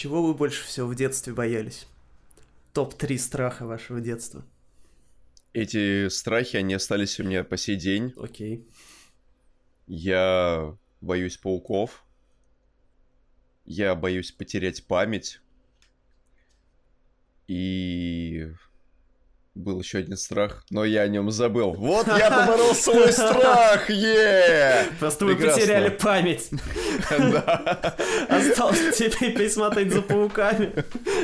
чего вы больше всего в детстве боялись? Топ-3 страха вашего детства. Эти страхи, они остались у меня по сей день. Окей. Я боюсь пауков. Я боюсь потерять память. И был еще один страх, но я о нем забыл. Вот я поборол свой страх! Е! Просто вы потеряли память. Осталось теперь присмотреть за пауками.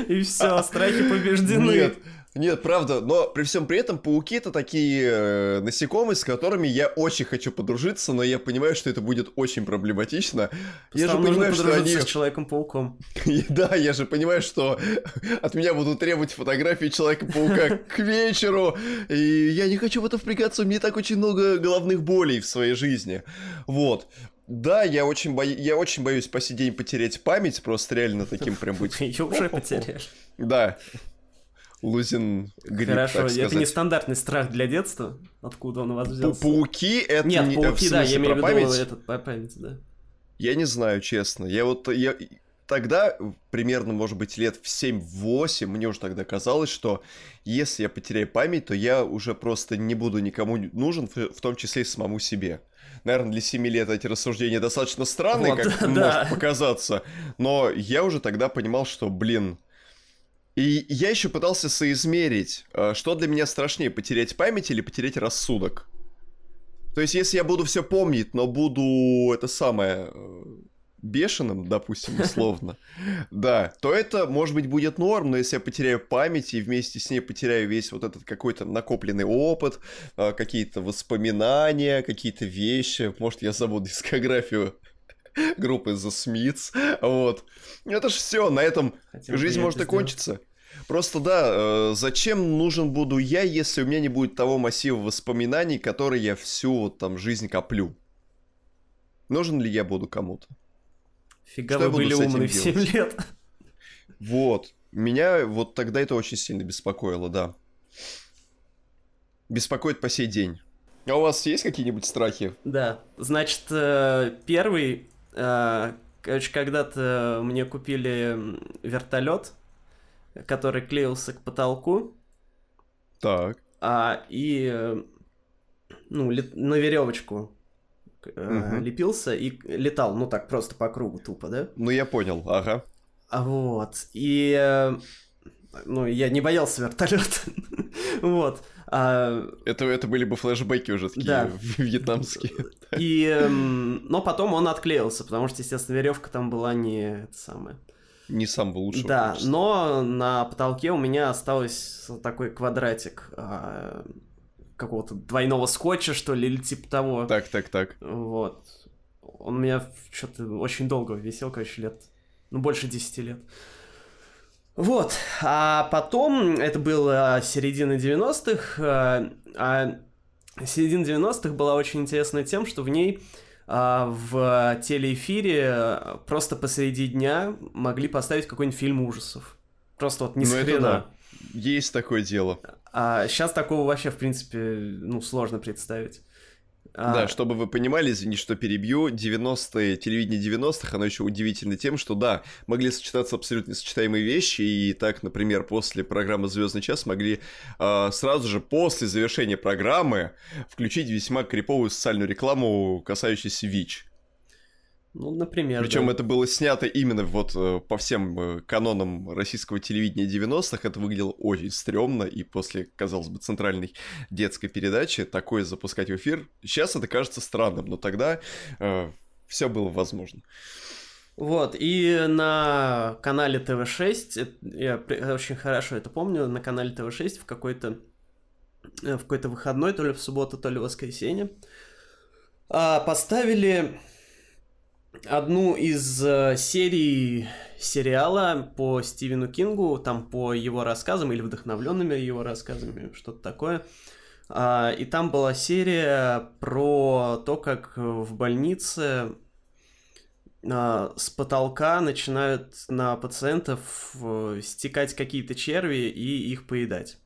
И все, страхи побеждены. Нет, нет, правда, но при всем при этом пауки это такие э, насекомые, с которыми я очень хочу подружиться, но я понимаю, что это будет очень проблематично. Я же понимаю, что они... с Человеком-пауком. да, я же понимаю, что от меня будут требовать фотографии Человека-паука к вечеру, и я не хочу в это впрягаться, у меня так очень много головных болей в своей жизни. Вот. Да, я очень, бо... я очень боюсь по сей день потерять память, просто реально таким прям быть. Ее уже потеряешь. Да. Лузин гриб, Хорошо, так это не стандартный страх для детства? Откуда он у вас взялся? Пауки это Нет, не... пауки, да, я имею в виду память? этот, по памяти, да. Я не знаю, честно. Я вот... Я... Тогда, примерно, может быть, лет в 7-8, мне уже тогда казалось, что если я потеряю память, то я уже просто не буду никому нужен, в том числе и самому себе. Наверное, для 7 лет эти рассуждения достаточно странные, вот, как да. может показаться. Но я уже тогда понимал, что, блин, и я еще пытался соизмерить, э, что для меня страшнее, потерять память или потерять рассудок. То есть, если я буду все помнить, но буду это самое э, бешеным, допустим, условно, да, то это, может быть, будет норм, но если я потеряю память и вместе с ней потеряю весь вот этот какой-то накопленный опыт, э, какие-то воспоминания, какие-то вещи, может, я забуду дискографию группы The Smiths, вот. Это ж все, на этом Хотим жизнь может и кончиться. Просто да, э, зачем нужен буду я, если у меня не будет того массива воспоминаний, которые я всю вот там жизнь коплю? Нужен ли я буду кому-то? Фига вы были умны в 7 лет. Вот. Меня вот тогда это очень сильно беспокоило, да. Беспокоит по сей день. А у вас есть какие-нибудь страхи? Да. Значит, э, первый короче, когда-то мне купили вертолет, который клеился к потолку. Так. А, и э, ну, ли, на веревочку угу. лепился и летал, ну так, просто по кругу тупо, да? Ну, я понял, ага. А вот, и... Ну, я не боялся вертолета. вот. А... Это, это были бы флешбеки уже такие да. вьетнамские. И, эм, но потом он отклеился, потому что, естественно, веревка там была не это самое. Не самого лучшего. Да, качества. но на потолке у меня остался такой квадратик а, какого-то двойного скотча, что ли, или типа того. Так, так, так. Вот. Он у меня что-то очень долго висел, короче, лет, ну, больше 10 лет. Вот, а потом, это было середина 90-х, а, а середина 90-х была очень интересная тем, что в ней а, в телеэфире просто посреди дня могли поставить какой-нибудь фильм ужасов. Просто вот ни ну, хрена. Да. Есть такое дело. А сейчас такого вообще, в принципе, ну, сложно представить. А... Да, чтобы вы понимали, извини, что перебью, 90-е, телевидение 90-х, оно еще удивительно тем, что, да, могли сочетаться абсолютно несочетаемые вещи, и так, например, после программы «Звездный час» могли э, сразу же после завершения программы включить весьма криповую социальную рекламу, касающуюся ВИЧ. Ну, например. Причем да. это было снято именно вот э, по всем э, канонам российского телевидения 90-х. Это выглядело очень стрёмно. И после, казалось бы, центральной детской передачи такое запускать в эфир. Сейчас это кажется странным, но тогда э, все было возможно. Вот, и на канале ТВ6, я очень хорошо это помню, на канале ТВ6 в какой-то в какой-то выходной, то ли в субботу, то ли в воскресенье, а, поставили одну из э, серий сериала по Стивену Кингу, там по его рассказам или вдохновленными его рассказами, что-то такое. А, и там была серия про то, как в больнице а, с потолка начинают на пациентов э, стекать какие-то черви и их поедать.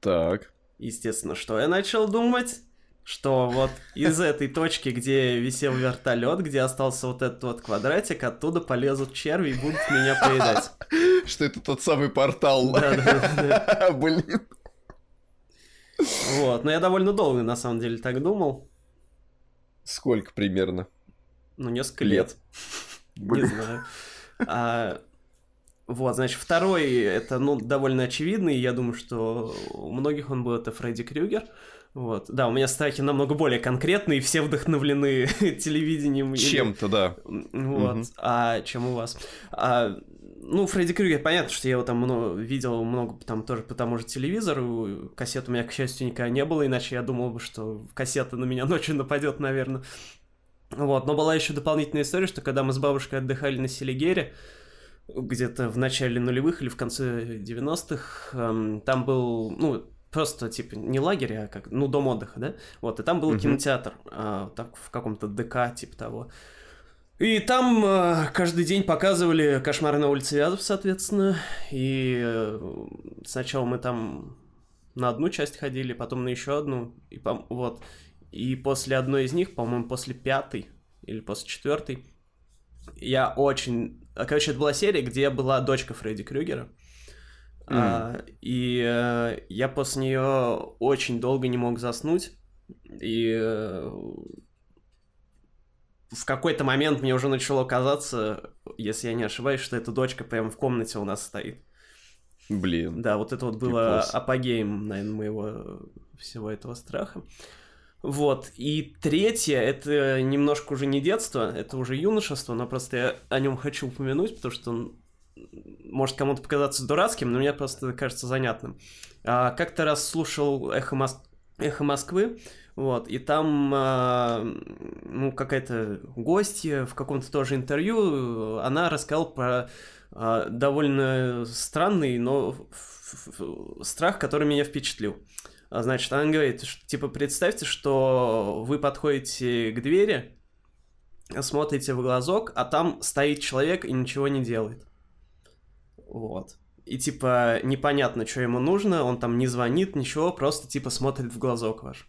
Так. Естественно, что я начал думать? Что вот из этой точки, где висел вертолет, где остался вот этот вот квадратик, оттуда полезут черви и будут меня поедать. Что это тот самый портал. Да, да, да. Блин. Вот, но я довольно долго на самом деле так думал. Сколько примерно? Ну, несколько лет. Не знаю. А, вот, значит, второй, это, ну, довольно очевидный, я думаю, что у многих он был, это Фредди Крюгер. Вот, да, у меня страхи намного более конкретные, все вдохновлены телевидением. Чем-то, да. Вот, угу. а чем у вас. А, ну, Фредди Крюгер, понятно, что я его там много, видел много там тоже по тому же телевизору. Кассет у меня, к счастью, никогда не было, иначе я думал бы, что кассета на меня ночью нападет, наверное. Вот, но была еще дополнительная история, что когда мы с бабушкой отдыхали на Селигере, где-то в начале нулевых или в конце 90-х, эм, там был, ну, просто, типа, не лагерь, а как, ну, дом отдыха, да? Вот, и там был uh-huh. кинотеатр, э, так, в каком-то ДК, типа того. И там э, каждый день показывали «Кошмары на улице Вязов», соответственно, и э, сначала мы там на одну часть ходили, потом на еще одну, и, вот, и после одной из них, по-моему, после пятой или после четвертой, я очень... Короче, это была серия, где была дочка Фредди Крюгера. Mm. А, и э, я после нее очень долго не мог заснуть. И э, в какой-то момент мне уже начало казаться, если я не ошибаюсь, что эта дочка прямо в комнате у нас стоит. Блин. Да, вот это вот было апогеем, наверное, моего всего этого страха. Вот. И третье, это немножко уже не детство, это уже юношество, но просто я о нем хочу упомянуть, потому что он может кому-то показаться дурацким, но мне просто кажется занятным. А, как-то раз слушал «Эхо, Мос... «Эхо Москвы», вот, и там, а, ну, какая-то гостья в каком-то тоже интервью, она рассказала про а, довольно странный, но страх, который меня впечатлил. А, значит, она говорит, что, типа, представьте, что вы подходите к двери, смотрите в глазок, а там стоит человек и ничего не делает. Вот. И, типа, непонятно, что ему нужно, он там не звонит, ничего, просто, типа, смотрит в глазок ваш.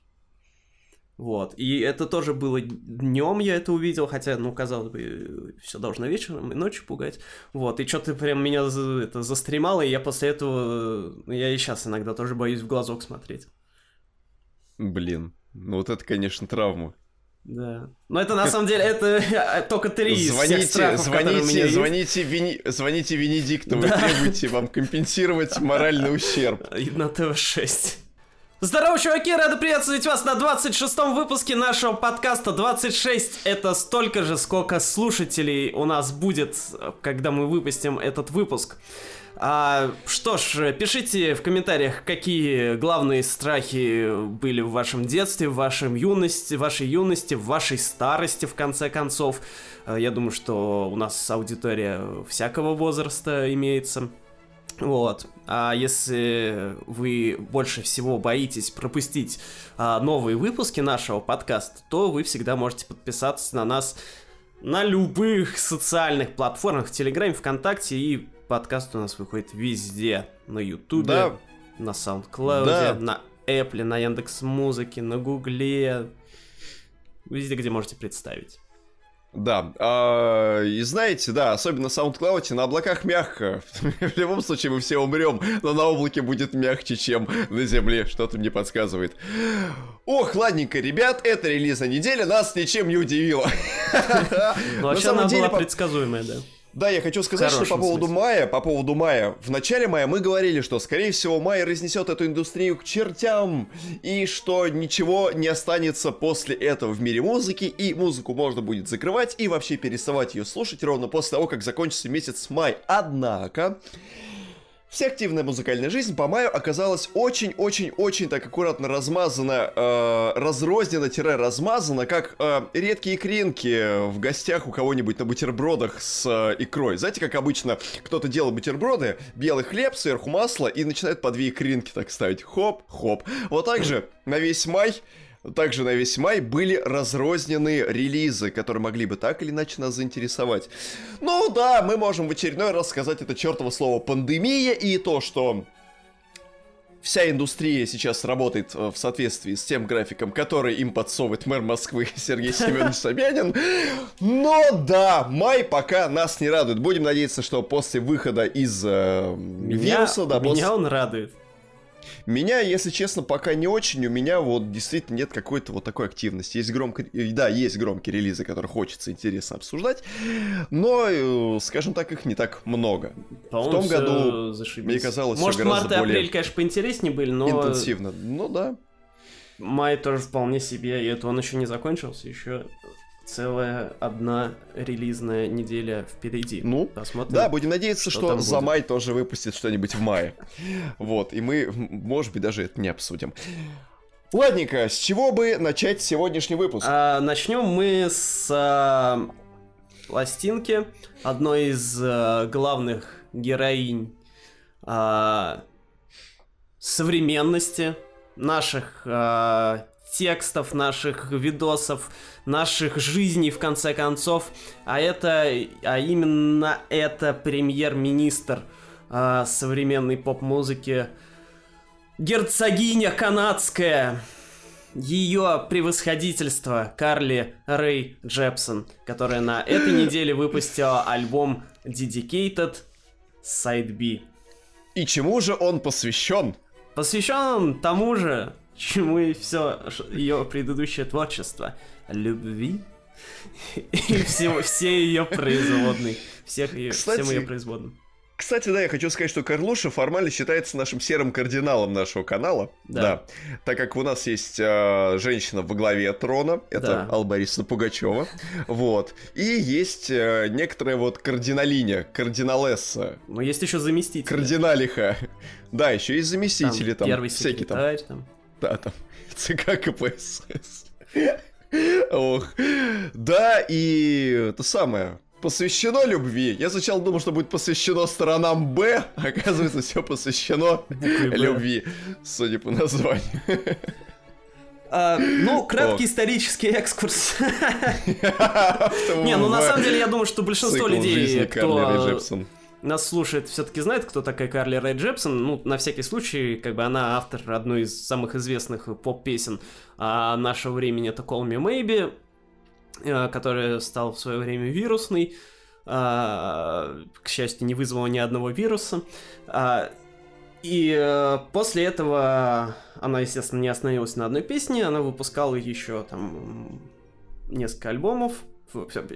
Вот. И это тоже было днем я это увидел, хотя, ну, казалось бы, все должно вечером и ночью пугать. Вот. И что-то прям меня за, это застремало, и я после этого, я и сейчас иногда тоже боюсь в глазок смотреть. Блин. Ну вот это, конечно, травма. Да. Но это на самом деле это только три из звоните, всех страхов, звоните, звоните, Вени, звоните Венедикту, да. вы требуете вам компенсировать моральный ущерб. На ТВ-6. Здорово, чуваки, рады приветствовать вас на 26-м выпуске нашего подкаста. 26 это столько же, сколько слушателей у нас будет, когда мы выпустим этот выпуск. А, что ж, пишите в комментариях, какие главные страхи были в вашем детстве, в вашем юности, вашей юности, в вашей старости, в конце концов. А, я думаю, что у нас аудитория всякого возраста имеется. Вот. А если вы больше всего боитесь пропустить а, новые выпуски нашего подкаста, то вы всегда можете подписаться на нас на любых социальных платформах, в Телеграме, ВКонтакте, и подкаст у нас выходит везде. На Ютубе, да. на SoundCloud, да. на Apple, на Яндекс Музыке, на Гугле. Везде, где можете представить. Да, а, и знаете, да, особенно в SoundCloud на облаках мягко. в любом случае мы все умрем, но на облаке будет мягче, чем на земле, что-то мне подсказывает. Ох, ладненько, ребят, это релизная неделя нас ничем не удивила. Ну, вообще она была предсказуемая, да. Да, я хочу сказать, что по поводу смысле. мая, по поводу мая, в начале мая мы говорили, что, скорее всего, май разнесет эту индустрию к чертям, и что ничего не останется после этого в мире музыки, и музыку можно будет закрывать и вообще переставать ее слушать ровно после того, как закончится месяц май. Однако, Вся активная музыкальная жизнь по маю оказалась очень-очень-очень так аккуратно размазана, э, разрознена-размазана, как э, редкие кринки в гостях у кого-нибудь на бутербродах с э, икрой. Знаете, как обычно кто-то делает бутерброды, белый хлеб, сверху масло и начинает по две икринки так ставить. Хоп-хоп. Вот так же на весь май также на весь май были разрознены релизы, которые могли бы так или иначе нас заинтересовать. Ну да, мы можем в очередной раз сказать это чертово слово пандемия и то, что вся индустрия сейчас работает э, в соответствии с тем графиком, который им подсовывает мэр Москвы Сергей Семенович Собянин. Но да, май пока нас не радует. Будем надеяться, что после выхода из э, меня, вируса... Да, меня после... он радует. Меня, если честно, пока не очень. У меня вот действительно нет какой-то вот такой активности. Есть громко... Да, есть громкие релизы, которые хочется интересно обсуждать. Но, э, скажем так, их не так много. В том году, зашибись. мне казалось, Может, все гораздо март и более апрель, конечно, поинтереснее были, но... интенсивно. Ну да. Май тоже вполне себе, и это он еще не закончился, еще целая одна релизная неделя впереди. Ну, Посмотрим. Да, будем надеяться, что что, за будет. май тоже выпустит что-нибудь в мае. Вот, и мы, может быть, даже это не обсудим. Ладненько, с чего бы начать сегодняшний выпуск? А, начнем мы с а, пластинки одной из а, главных героинь а, современности наших а, текстов, наших видосов, наших жизней в конце концов. А это, а именно это премьер-министр а, современной поп-музыки, герцогиня канадская, ее превосходительство Карли Рэй Джепсон, которая на этой неделе выпустила альбом Dedicated Side B. И чему же он посвящен? Посвящен тому же, чему и все ее предыдущее творчество. Любви и всего, все ее производные. Всех ее, Кстати, всем ее производным. Кстати, да, я хочу сказать, что Карлуша формально считается нашим серым кардиналом нашего канала. Да. Так как у нас есть э, женщина во главе трона, это Да. Алла Борисовна Пугачева. Вот. И есть э, некоторая вот кардиналиня, кардиналесса, Но есть еще заместитель. кардиналиха. Да, еще есть заместители там, первый всякие там. секретарь, там. Да, там ЦК КПСС. Ох. Да, и это самое. Посвящено любви. Я сначала думал, что будет посвящено сторонам Б, а оказывается, все посвящено любви, судя по названию. А, ну, краткий исторический экскурс. Не, ну на самом деле я думаю, что большинство людей, кто. Нас слушает, все-таки знает, кто такая Карли Рэй Джепсон. Ну, на всякий случай, как бы она автор одной из самых известных поп-песен а, нашего времени, это Call Me Maybe, э, которая стала в свое время вирусной. а, к счастью, не вызвала ни одного вируса. А, и э, после этого она, естественно, не остановилась на одной песне, она выпускала еще там несколько альбомов.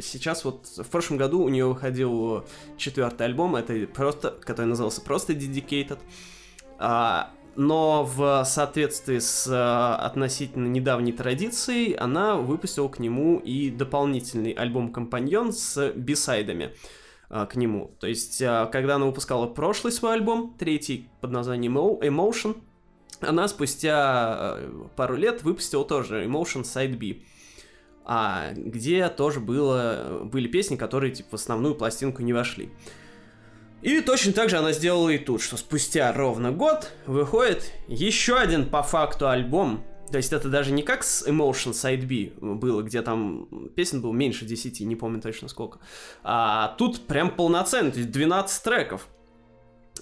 Сейчас вот в прошлом году у нее выходил четвертый альбом, это просто, который назывался просто Dedicated. А, но в соответствии с э, относительно недавней традицией она выпустила к нему и дополнительный альбом-компаньон с бисайдами а, к нему. То есть, а, когда она выпускала прошлый свой альбом, третий под названием Emo- Emotion, она спустя э, пару лет выпустила тоже Emotion Side B, а, где тоже было, были песни, которые типа, в основную пластинку не вошли. И точно так же она сделала и тут, что спустя ровно год выходит еще один по факту альбом. То есть это даже не как с Emotion Side B было, где там песен было меньше 10, не помню точно сколько. А тут прям полноценный, то есть 12 треков.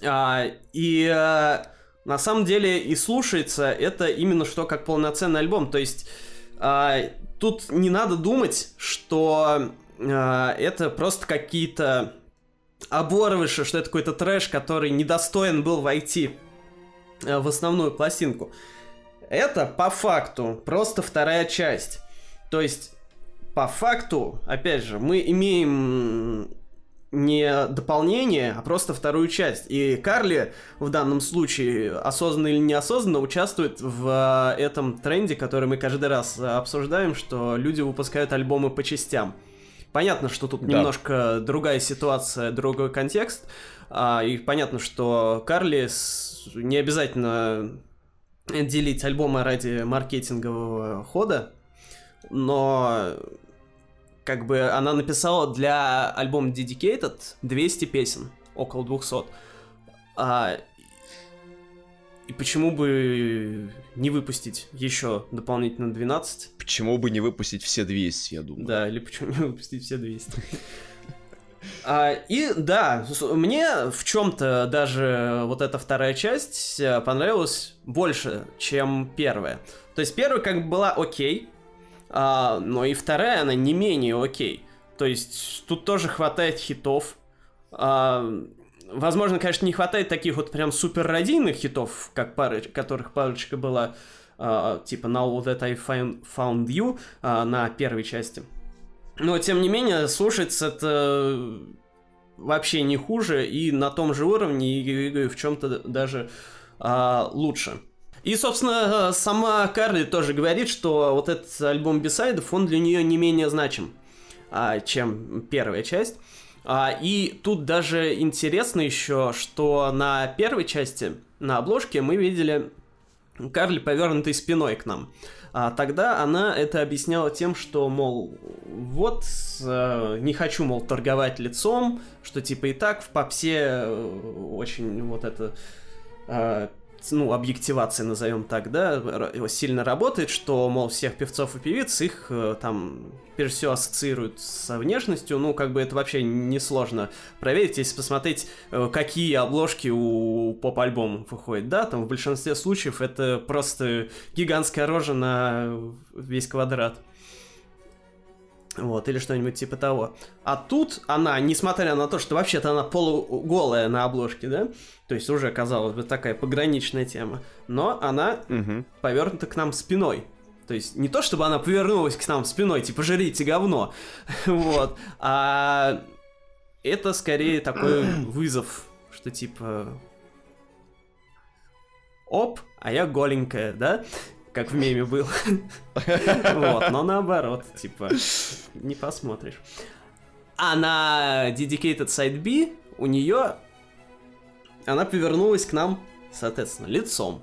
А, и а, на самом деле и слушается это именно что как полноценный альбом. То есть а, тут не надо думать, что а, это просто какие-то оборвыши, что это какой-то трэш, который недостоин был войти э, в основную пластинку. Это по факту просто вторая часть. То есть, по факту, опять же, мы имеем не дополнение, а просто вторую часть. И Карли в данном случае, осознанно или неосознанно, участвует в э, этом тренде, который мы каждый раз э, обсуждаем, что люди выпускают альбомы по частям. Понятно, что тут Да. немножко другая ситуация, другой контекст. а, и понятно, что Карли не обязательно делить альбомы ради маркетингового хода, но как бы она написала для альбома Dedicated 200 песен, около 200. А, и почему бы не выпустить еще дополнительно 12? Почему бы не выпустить все 200, я думаю. Да, или почему не выпустить все 200? А, и да, мне в чем-то даже вот эта вторая часть э, понравилась больше, чем первая. То есть первая как бы была окей, а, но и вторая она не менее окей. То есть тут тоже хватает хитов. А, возможно, конечно, не хватает таких вот прям супер радийных хитов, как пары, которых парочка была, а, типа Now That I Found, You а, на первой части. Но, тем не менее, слушается это вообще не хуже и на том же уровне, и, и в чем-то даже а, лучше. И, собственно, сама Карли тоже говорит, что вот этот альбом бисайдов, он для нее не менее значим, а, чем первая часть. А, и тут даже интересно еще, что на первой части, на обложке, мы видели Карли повернутой спиной к нам. А тогда она это объясняла тем, что, мол, вот, э, не хочу, мол, торговать лицом, что типа и так в попсе э, очень вот это э, ну, объективация, назовем так, да, сильно работает, что, мол, всех певцов и певиц их э, там, прежде всего, ассоциируют со внешностью, ну, как бы это вообще несложно проверить, если посмотреть, э, какие обложки у поп-альбомов выходят, да, там в большинстве случаев это просто гигантская рожа на весь квадрат. Вот, или что-нибудь типа того. А тут она, несмотря на то, что вообще-то она полуголая на обложке, да, то есть уже, казалось бы, такая пограничная тема, но она угу. повернута к нам спиной. То есть не то, чтобы она повернулась к нам спиной, типа жрите говно, вот, а это скорее такой вызов, что типа оп, а я голенькая, да? Как в меме был. Вот, но наоборот, типа, не посмотришь. А на Dedicated Side B у нее она повернулась к нам, соответственно, лицом.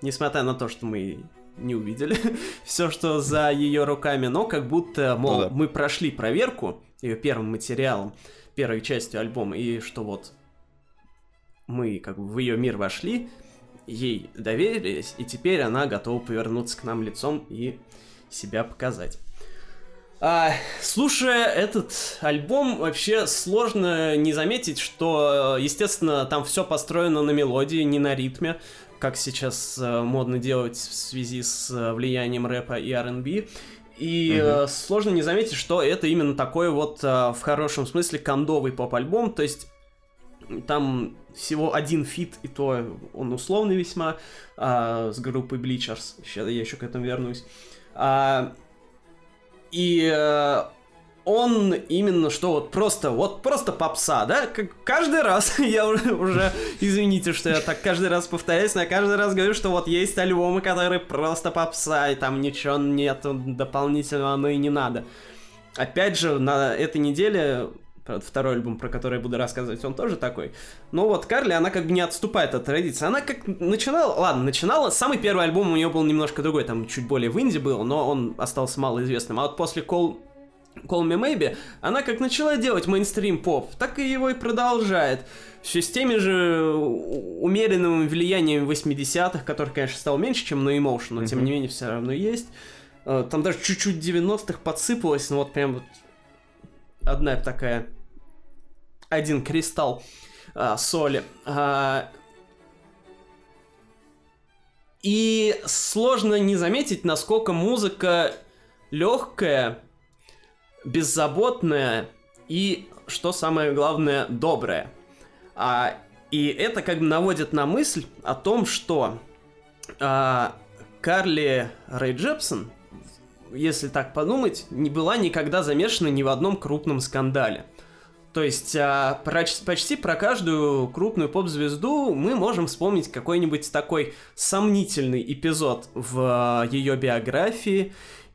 Несмотря на то, что мы не увидели все, что за ее руками, но как будто, мол, ну, да. мы прошли проверку ее первым материалом, первой частью альбома, и что вот мы как бы в ее мир вошли, ей доверились, и теперь она готова повернуться к нам лицом и себя показать. А, слушая этот альбом, вообще сложно не заметить, что, естественно, там все построено на мелодии, не на ритме, как сейчас э, модно делать в связи с э, влиянием рэпа и R&B. И угу. э, сложно не заметить, что это именно такой вот э, в хорошем смысле кондовый поп-альбом, то есть там всего один фит, и то он условный весьма, а, с группой Bleachers. Сейчас я еще к этому вернусь. А, и а, он именно что вот просто, вот просто попса, да? Как каждый раз, я уже, извините, что я так каждый раз повторяюсь, но я каждый раз говорю, что вот есть альбомы, которые просто попса, и там ничего нет дополнительного, оно и не надо. Опять же, на этой неделе второй альбом, про который я буду рассказывать, он тоже такой. Но вот Карли, она как бы не отступает от традиции. Она как начинала, ладно, начинала, самый первый альбом у нее был немножко другой, там чуть более в инди был, но он остался малоизвестным. А вот после Call, Call Me Maybe, она как начала делать мейнстрим поп, так и его и продолжает. Все с теми же умеренным влиянием 80-х, который, конечно, стал меньше, чем на Emotion, но mm-hmm. тем не менее все равно есть. Э, там даже чуть-чуть 90-х подсыпалось, но вот прям вот одна такая один кристалл а, соли. А, и сложно не заметить, насколько музыка легкая, беззаботная и, что самое главное, добрая. А, и это как бы наводит на мысль о том, что а, Карли Рэй Джепсон, если так подумать, не была никогда замешана ни в одном крупном скандале. То есть а, почти, про каждую крупную поп-звезду мы можем вспомнить какой-нибудь такой сомнительный эпизод в а, ее биографии.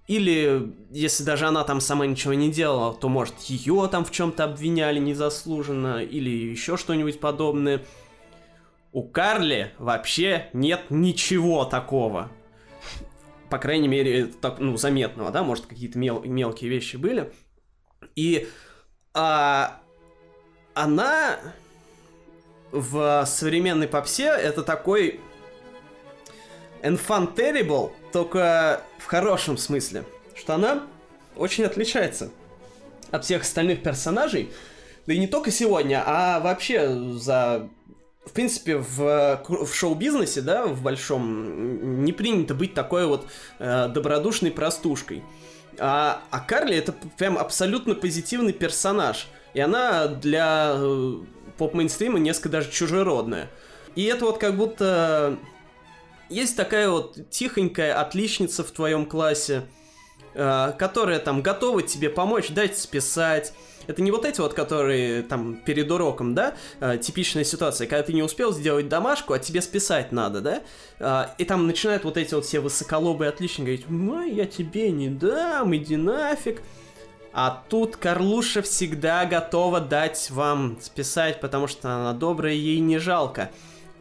Или, если даже она там сама ничего не делала, то, может, ее там в чем-то обвиняли незаслуженно, или еще что-нибудь подобное. У Карли вообще нет ничего такого. По крайней мере, так, ну, заметного, да, может, какие-то мел- мелкие вещи были. И а, она в современной попсе это такой enfant terrible, только в хорошем смысле, что она очень отличается от всех остальных персонажей, да и не только сегодня, а вообще за в принципе, в, в шоу-бизнесе, да, в большом, не принято быть такой вот э, добродушной простушкой. А, а Карли это прям абсолютно позитивный персонаж. И она для э, поп-мейнстрима несколько даже чужеродная. И это вот как будто есть такая вот тихонькая отличница в твоем классе, э, которая там готова тебе помочь, дать списать. Это не вот эти вот, которые там перед уроком, да, э, типичная ситуация, когда ты не успел сделать домашку, а тебе списать надо, да, э, и там начинают вот эти вот все высоколобые отличники говорить, ну, я тебе не дам, иди нафиг. А тут Карлуша всегда готова дать вам списать, потому что она добрая, ей не жалко.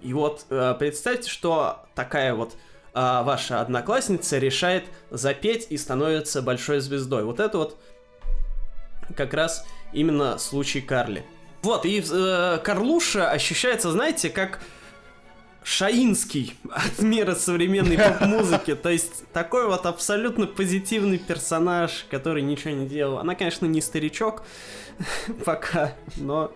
И вот э, представьте, что такая вот э, ваша одноклассница решает запеть и становится большой звездой. Вот это вот как раз именно случай Карли. Вот, и э, Карлуша ощущается, знаете, как Шаинский от мира современной поп-музыки. То есть такой вот абсолютно позитивный персонаж, который ничего не делал. Она, конечно, не старичок пока, но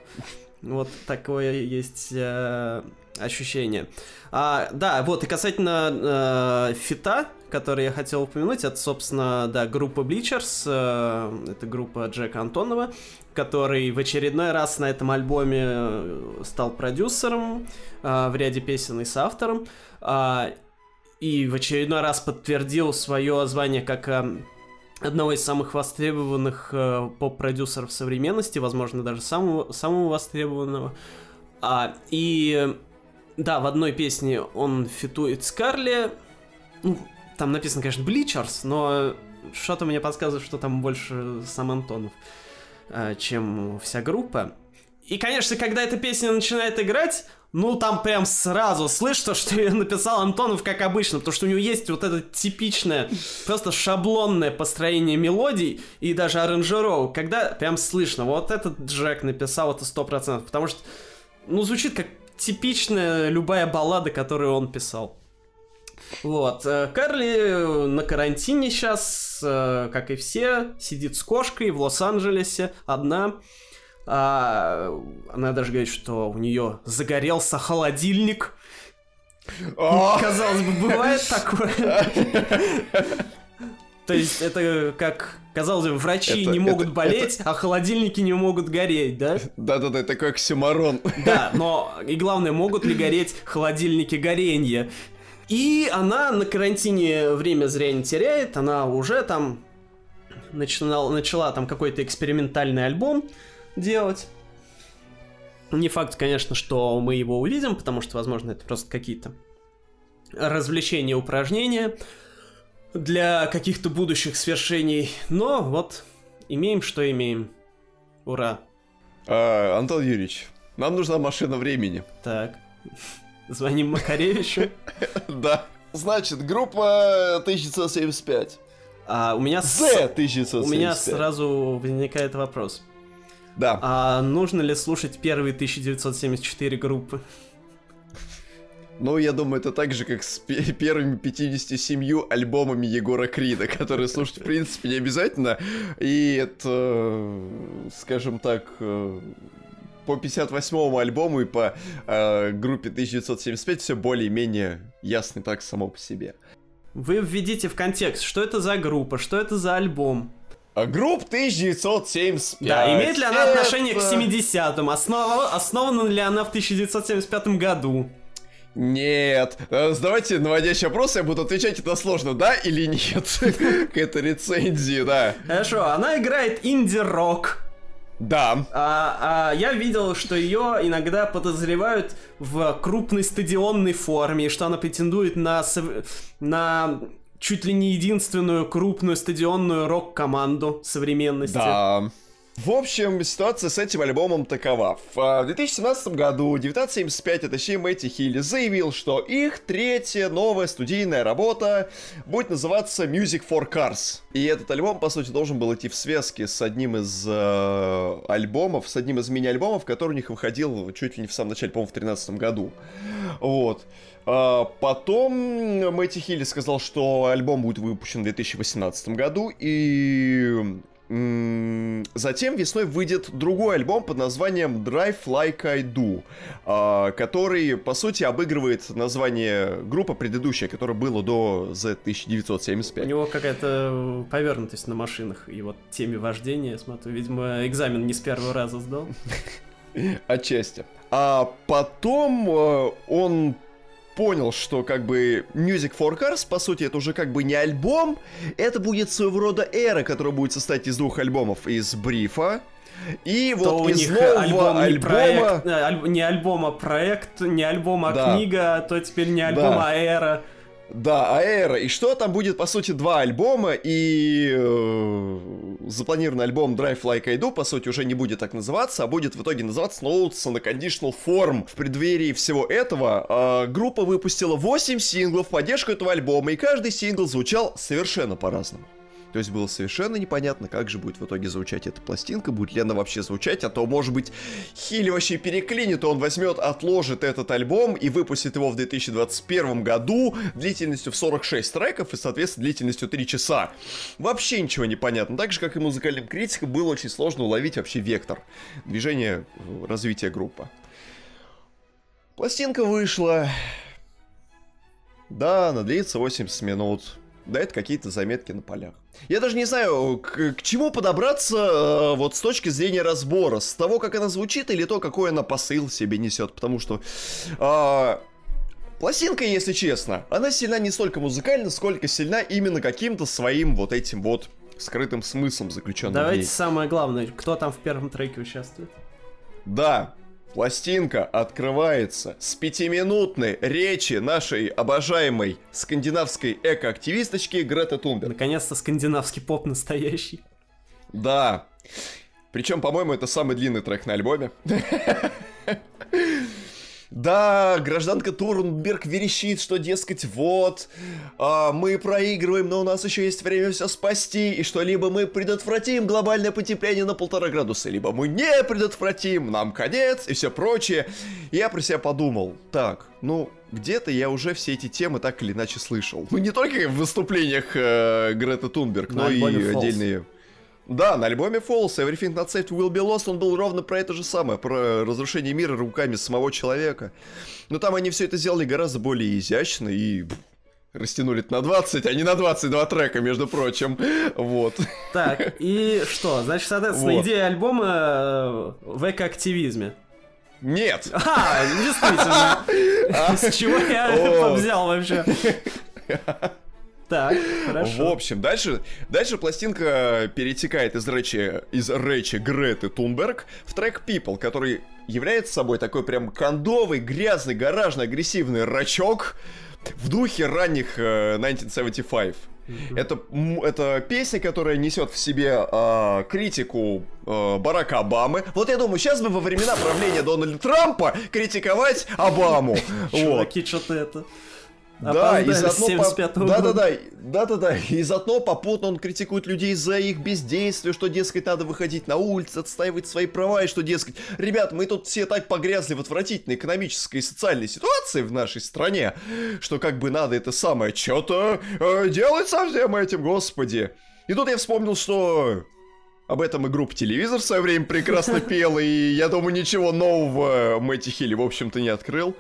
вот такое есть э, ощущение. А, да, вот, и касательно э, фита, который я хотел упомянуть, это, собственно, да, группа Bleachers, э, это группа Джека Антонова, который в очередной раз на этом альбоме э, стал продюсером э, в ряде песен и с автором, э, и в очередной раз подтвердил свое звание как э, одного из самых востребованных э, поп-продюсеров современности, возможно, даже самого, самого востребованного. А, и да, в одной песне он фитует с Карли. Ну, там написано, конечно, Bleachers, но что-то мне подсказывает, что там больше сам Антонов, э, чем вся группа. И, конечно, когда эта песня начинает играть, ну, там прям сразу слышно, что ее написал Антонов, как обычно, потому что у него есть вот это типичное, просто шаблонное построение мелодий и даже аранжировок, когда прям слышно, вот этот Джек написал это сто процентов, потому что, ну, звучит как типичная любая баллада, которую он писал. Вот. Э, Карли на карантине сейчас, э, как и все, сидит с кошкой в Лос-Анджелесе, одна. А, она даже говорит, что у нее загорелся холодильник. Казалось бы, бывает такое. То есть это как, казалось бы, врачи это, не могут это, болеть, это... а холодильники не могут гореть, да? Да-да-да, это как оксюмарон. Да, но и главное, могут ли гореть холодильники горенья? И она на карантине время зря не теряет, она уже там начинала, начала там какой-то экспериментальный альбом делать. Не факт, конечно, что мы его увидим, потому что, возможно, это просто какие-то развлечения, упражнения для каких-то будущих свершений. Но вот имеем, что имеем. Ура. А, Антон Юрьевич, нам нужна машина времени. Так. Звоним Макаревичу. Да. Значит, группа 1975. А у меня Z 1975. У меня сразу возникает вопрос. Да. А нужно ли слушать первые 1974 группы? Ну, я думаю, это так же, как с первыми 57 альбомами Егора Крида, которые слушать, в принципе, не обязательно. И это, скажем так, э, по 58-му альбому и по э, группе 1975 все более-менее ясно так само по себе. Вы введите в контекст, что это за группа, что это за альбом. А групп 1975. Да, имеет ли она это... отношение к 70-м? Основ... Основана ли она в 1975 году? Нет. Э, давайте наводящий вопрос, я буду отвечать, это сложно, да или нет? К этой рецензии, да. Хорошо, она играет инди-рок. Да. А, а, я видел, что ее иногда подозревают в крупной стадионной форме, что она претендует на, на чуть ли не единственную крупную стадионную рок-команду современности. Да. В общем, ситуация с этим альбомом такова. В 2017 году 1975, а точнее Мэтти Хилли, заявил, что их третья новая студийная работа будет называться Music for Cars. И этот альбом, по сути, должен был идти в связке с одним из э, альбомов, с одним из мини-альбомов, который у них выходил чуть ли не в самом начале, по-моему, в 2013 году. Вот. А потом Мэтти Хилли сказал, что альбом будет выпущен в 2018 году, и Затем весной выйдет другой альбом под названием Drive Like I Do, а, который, по сути, обыгрывает название группы предыдущая, которая была до Z1975. У него какая-то повернутость на машинах, и вот теме вождения, смотрю, видимо, экзамен не с первого раза сдал. Отчасти. А потом э, он понял, что как бы Music for Cars, по сути, это уже как бы не альбом, это будет своего рода эра, которая будет состоять из двух альбомов, из Брифа, и То вот из нового альбом, не, альбома... проект, э, аль, не альбома проект, не альбома Да. книга, то теперь не альбом, Да. а эра. Да, Аэра. И что там будет, по сути, два альбома, и э, запланированный альбом Drive Like I Do, по сути, уже не будет так называться, а будет в итоге называться Notes on a Conditional Form. В преддверии всего этого э, группа выпустила 8 синглов в поддержку этого альбома, и каждый сингл звучал совершенно по-разному. То есть было совершенно непонятно, как же будет в итоге звучать эта пластинка, будет ли она вообще звучать, а то, может быть, Хилли вообще переклинит, он возьмет, отложит этот альбом и выпустит его в 2021 году длительностью в 46 треков и, соответственно, длительностью 3 часа. Вообще ничего не понятно. Так же, как и музыкальным критикам, было очень сложно уловить вообще вектор движения э, развития группы. Пластинка вышла. Да, она длится 80 минут. Дает какие-то заметки на полях. Я даже не знаю, к, к чему подобраться э, вот с точки зрения разбора. С того, как она звучит, или то, какой она посыл в себе несет. Потому что а, пластинка, если честно, она сильна не столько музыкально, сколько сильна именно каким-то своим вот этим вот скрытым смыслом заключенным в Давайте ней. самое главное, кто там в первом треке участвует? Да, пластинка открывается с пятиминутной речи нашей обожаемой скандинавской экоактивисточки Грета Тунберг. Наконец-то скандинавский поп настоящий. Да. Причем, по-моему, это самый длинный трек на альбоме. Да, гражданка Турнберг верещит, что, дескать, вот, а, мы проигрываем, но у нас еще есть время все спасти, и что либо мы предотвратим глобальное потепление на полтора градуса, либо мы не предотвратим, нам конец, и все прочее. И я про себя подумал, так, ну, где-то я уже все эти темы так или иначе слышал. Ну, не только в выступлениях э, Греты Тунберг, но и альбоме False. Да, на альбоме Falls Everything Not Safe Will Be Lost он был ровно про это же самое, про разрушение мира руками самого человека. Но там они все это сделали гораздо более изящно и растянули это на 20, а не на 22 трека, между прочим. Вот. Так, и что? Значит, соответственно, Вот. идея альбома э, в экоактивизме. Нет. А, действительно. С чего я взял вообще? Так, В хорошо. общем, дальше, дальше пластинка перетекает из речи, из речи Греты Тунберг в трек People, который является собой такой прям кондовый, грязный, гаражный, агрессивный рачок в духе ранних э, 1975. Это, м, это песня, которая несет в себе э, критику э, Барака Обамы. Вот я думаю, сейчас бы во времена правления Дональда Трампа критиковать Обаму. Чуваки, что-то это... Да, и опоздали с заодно... 75-го по- года. Да-да-да, да-да-да, и заодно попутно он критикует людей за их бездействие, что, дескать, надо выходить на улицу, отстаивать свои права, и что, дескать, ребят, мы тут все так погрязли в отвратительной экономической и социальной ситуации в нашей стране, что как бы надо это самое что-то э, делать со всем этим, господи. И тут я вспомнил, что об этом и группа «Телевизор» в свое время прекрасно пела, и я думаю, ничего нового Мэтти Хилли, в общем-то, не открыл.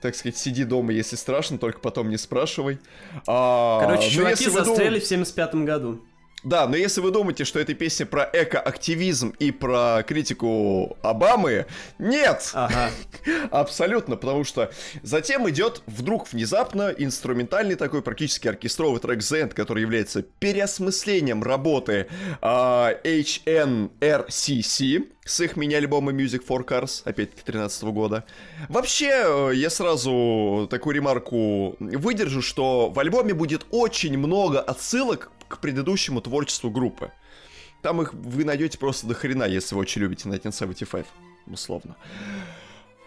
Так сказать, сиди дома, если страшно, только потом не спрашивай. А, Короче, но чуваки если вы дум- застряли в 75-м году. Да, но если вы думаете, что это песня про экоактивизм и про критику Обамы, нет! Ага. Абсолютно, потому что затем идет вдруг внезапно инструментальный такой практически оркестровый трек The End, который является переосмыслением работы а, HNRCC с их мини-альбома Music for Cars, опять-таки 13 года. Вообще, э, я сразу такую ремарку выдержу, что в альбоме будет очень много отсылок к предыдущему творчеству группы. Там их вы найдете просто до хрена, если вы очень любите 1975, условно.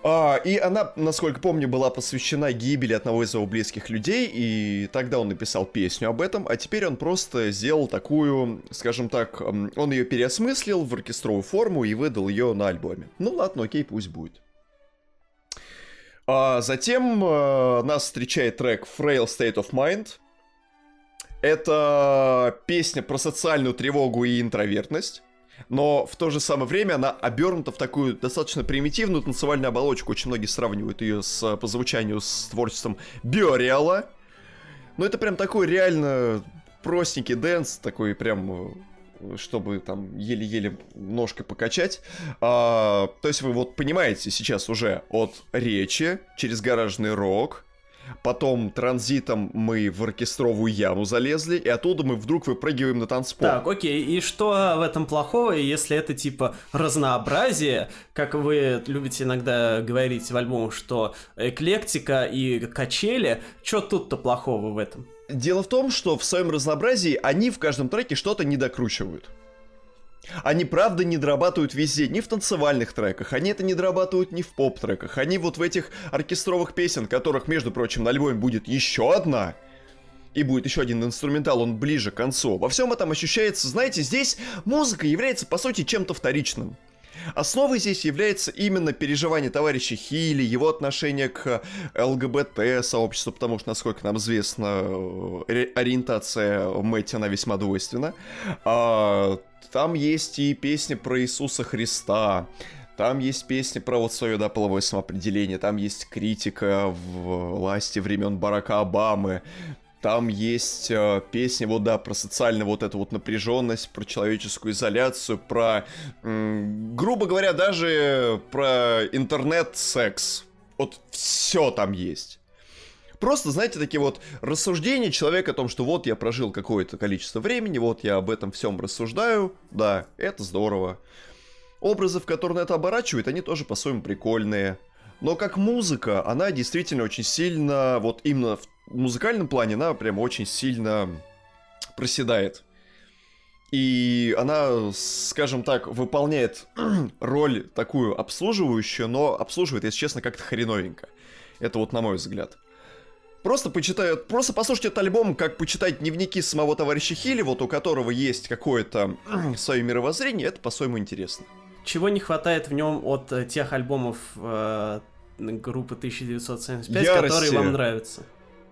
А, и она, насколько помню, была посвящена гибели одного из его близких людей, и тогда он написал песню об этом, а теперь он просто сделал такую, скажем так, м, он ее переосмыслил в оркестровую форму и выдал ее на альбоме. Ну ладно, окей, пусть будет. А затем э, нас встречает трек Frail State of Mind. Это песня про социальную тревогу и интровертность. Но в то же самое время она обернута в такую достаточно примитивную танцевальную оболочку. Очень многие сравнивают ее с, по звучанию с творчеством Биориала. Но это прям такой реально простенький dance, такой прям чтобы там еле-еле ножкой покачать. А, то есть вы вот понимаете сейчас уже от речи через гаражный рок, Потом транзитом мы в оркестровую яму залезли, и оттуда мы вдруг выпрыгиваем на танцпол. Так, окей, и что в этом плохого, если это типа разнообразие, как вы любите иногда говорить в альбомах, что эклектика и качели, что тут-то плохого в этом? Дело в том, что в своем разнообразии они в каждом треке что-то не докручивают. Они правда не дорабатывают везде, ни в танцевальных треках, они это не дорабатывают ни в поп-треках, они вот в этих оркестровых песен, которых, между прочим, на альбоме будет еще одна, и будет еще один инструментал, он ближе к концу. Во всем этом ощущается, знаете, здесь музыка является, по сути, чем-то вторичным. Основой здесь является именно переживание товарища Хилли, его отношение к ЛГБТ-сообществу, потому что, насколько нам известно, э, ориентация Мэтти, она весьма двойственна. А, там есть и песни про Иисуса Христа, там есть песни про вот свое, да, половое самоопределение, там есть критика власти времен Барака Обамы, там есть э, песни, вот да, про социальную вот эту вот напряженность, про человеческую изоляцию, про, м- грубо говоря, даже про интернет-секс. Вот все там есть. Просто, знаете, такие вот рассуждения человека о том, что вот я прожил какое-то количество времени, вот я об этом всем рассуждаю. Да, это здорово. Образы, в которые это оборачивают, они тоже по-своему прикольные. Но как музыка, она действительно очень сильно, вот именно в музыкальном плане она прям очень сильно проседает. И она, скажем так, выполняет роль такую обслуживающую, но обслуживает, если честно, как-то хреновенько. Это вот на мой взгляд. Просто почитаю, просто послушайте этот альбом, как почитать дневники самого товарища Хилли, вот у которого есть какое-то свое мировоззрение, это по-своему интересно. Чего не хватает в нем от э, тех альбомов э, группы 1975, Ярости. которые вам нравятся?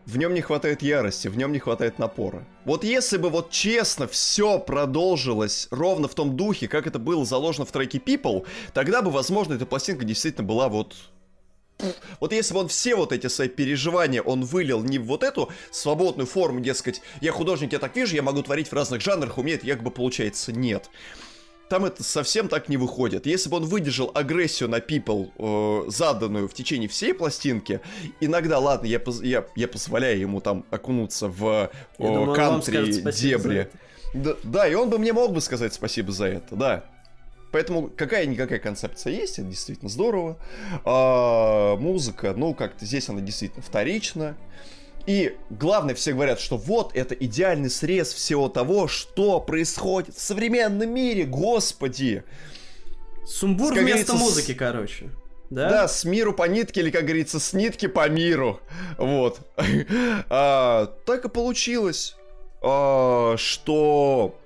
В нем не хватает ярости, в нем не хватает напора. Вот если бы вот честно все продолжилось ровно в том духе, как это было заложено в треке People, тогда бы, возможно, эта пластинка действительно была вот вот если бы он все вот эти свои переживания, он вылил не в вот эту свободную форму, дескать, я художник, я так вижу, я могу творить в разных жанрах, у меня это якобы получается. Нет там это совсем так не выходит. Если бы он выдержал агрессию на people, э, заданную в течение всей пластинки, иногда, ладно, я, я, я позволяю ему там окунуться в э, кантри дебри. Да, да, и он бы мне мог бы сказать спасибо за это, да. Поэтому какая-никакая концепция есть, это действительно здорово. А, музыка, ну, как-то здесь она действительно вторична. И главное, все говорят, что вот это идеальный срез всего того, что происходит в современном мире, господи. Сумбур как вместо музыки, короче. Да? да, с миру по нитке, или, как говорится, с нитки по миру. Вот. а, так и получилось, а, что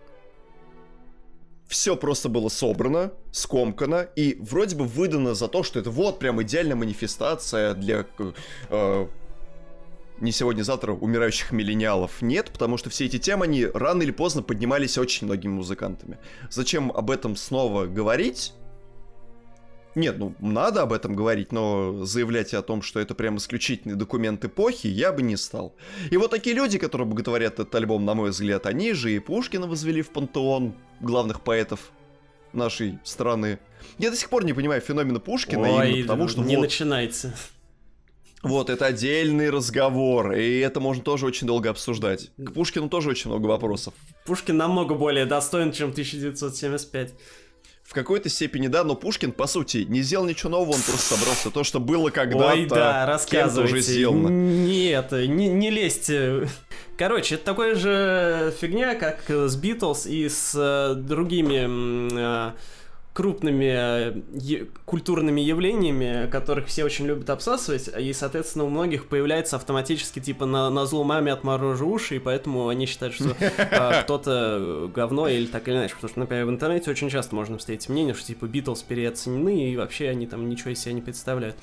все просто было собрано, скомкано и вроде бы выдано за то, что это вот прям идеальная манифестация для э, не сегодня-завтра умирающих миллениалов. Нет, потому что все эти темы, они рано или поздно поднимались очень многими музыкантами. Зачем об этом снова говорить? Нет, ну надо об этом говорить, но заявлять о том, что это прям исключительный документ эпохи, я бы не стал. И вот такие люди, которые боготворят этот альбом, на мой взгляд, они же и Пушкина возвели в пантеон главных поэтов нашей страны. Я до сих пор не понимаю феномена Пушкина Ой, именно потому, что не вот... начинается. Вот, это отдельный разговор, и это можно тоже очень долго обсуждать. К Пушкину тоже очень много вопросов. Пушкин намного более достоин, чем 1975. В какой-то степени да, но Пушкин, по сути, не сделал ничего нового, он просто собрался то, что было когда-то. Ой, да, рассказывайте. уже сделано. Нет, не, не лезьте. Короче, это такая же фигня, как с Битлз и с э, другими э, крупными е- культурными явлениями, которых все очень любят обсасывать, и, соответственно, у многих появляется автоматически, типа, на, на зло маме отморожу уши, и поэтому они считают, что э, кто-то говно или так или иначе. Потому что, например, в интернете очень часто можно встретить мнение, что, типа, Битлз переоценены, и вообще они там ничего из себя не представляют.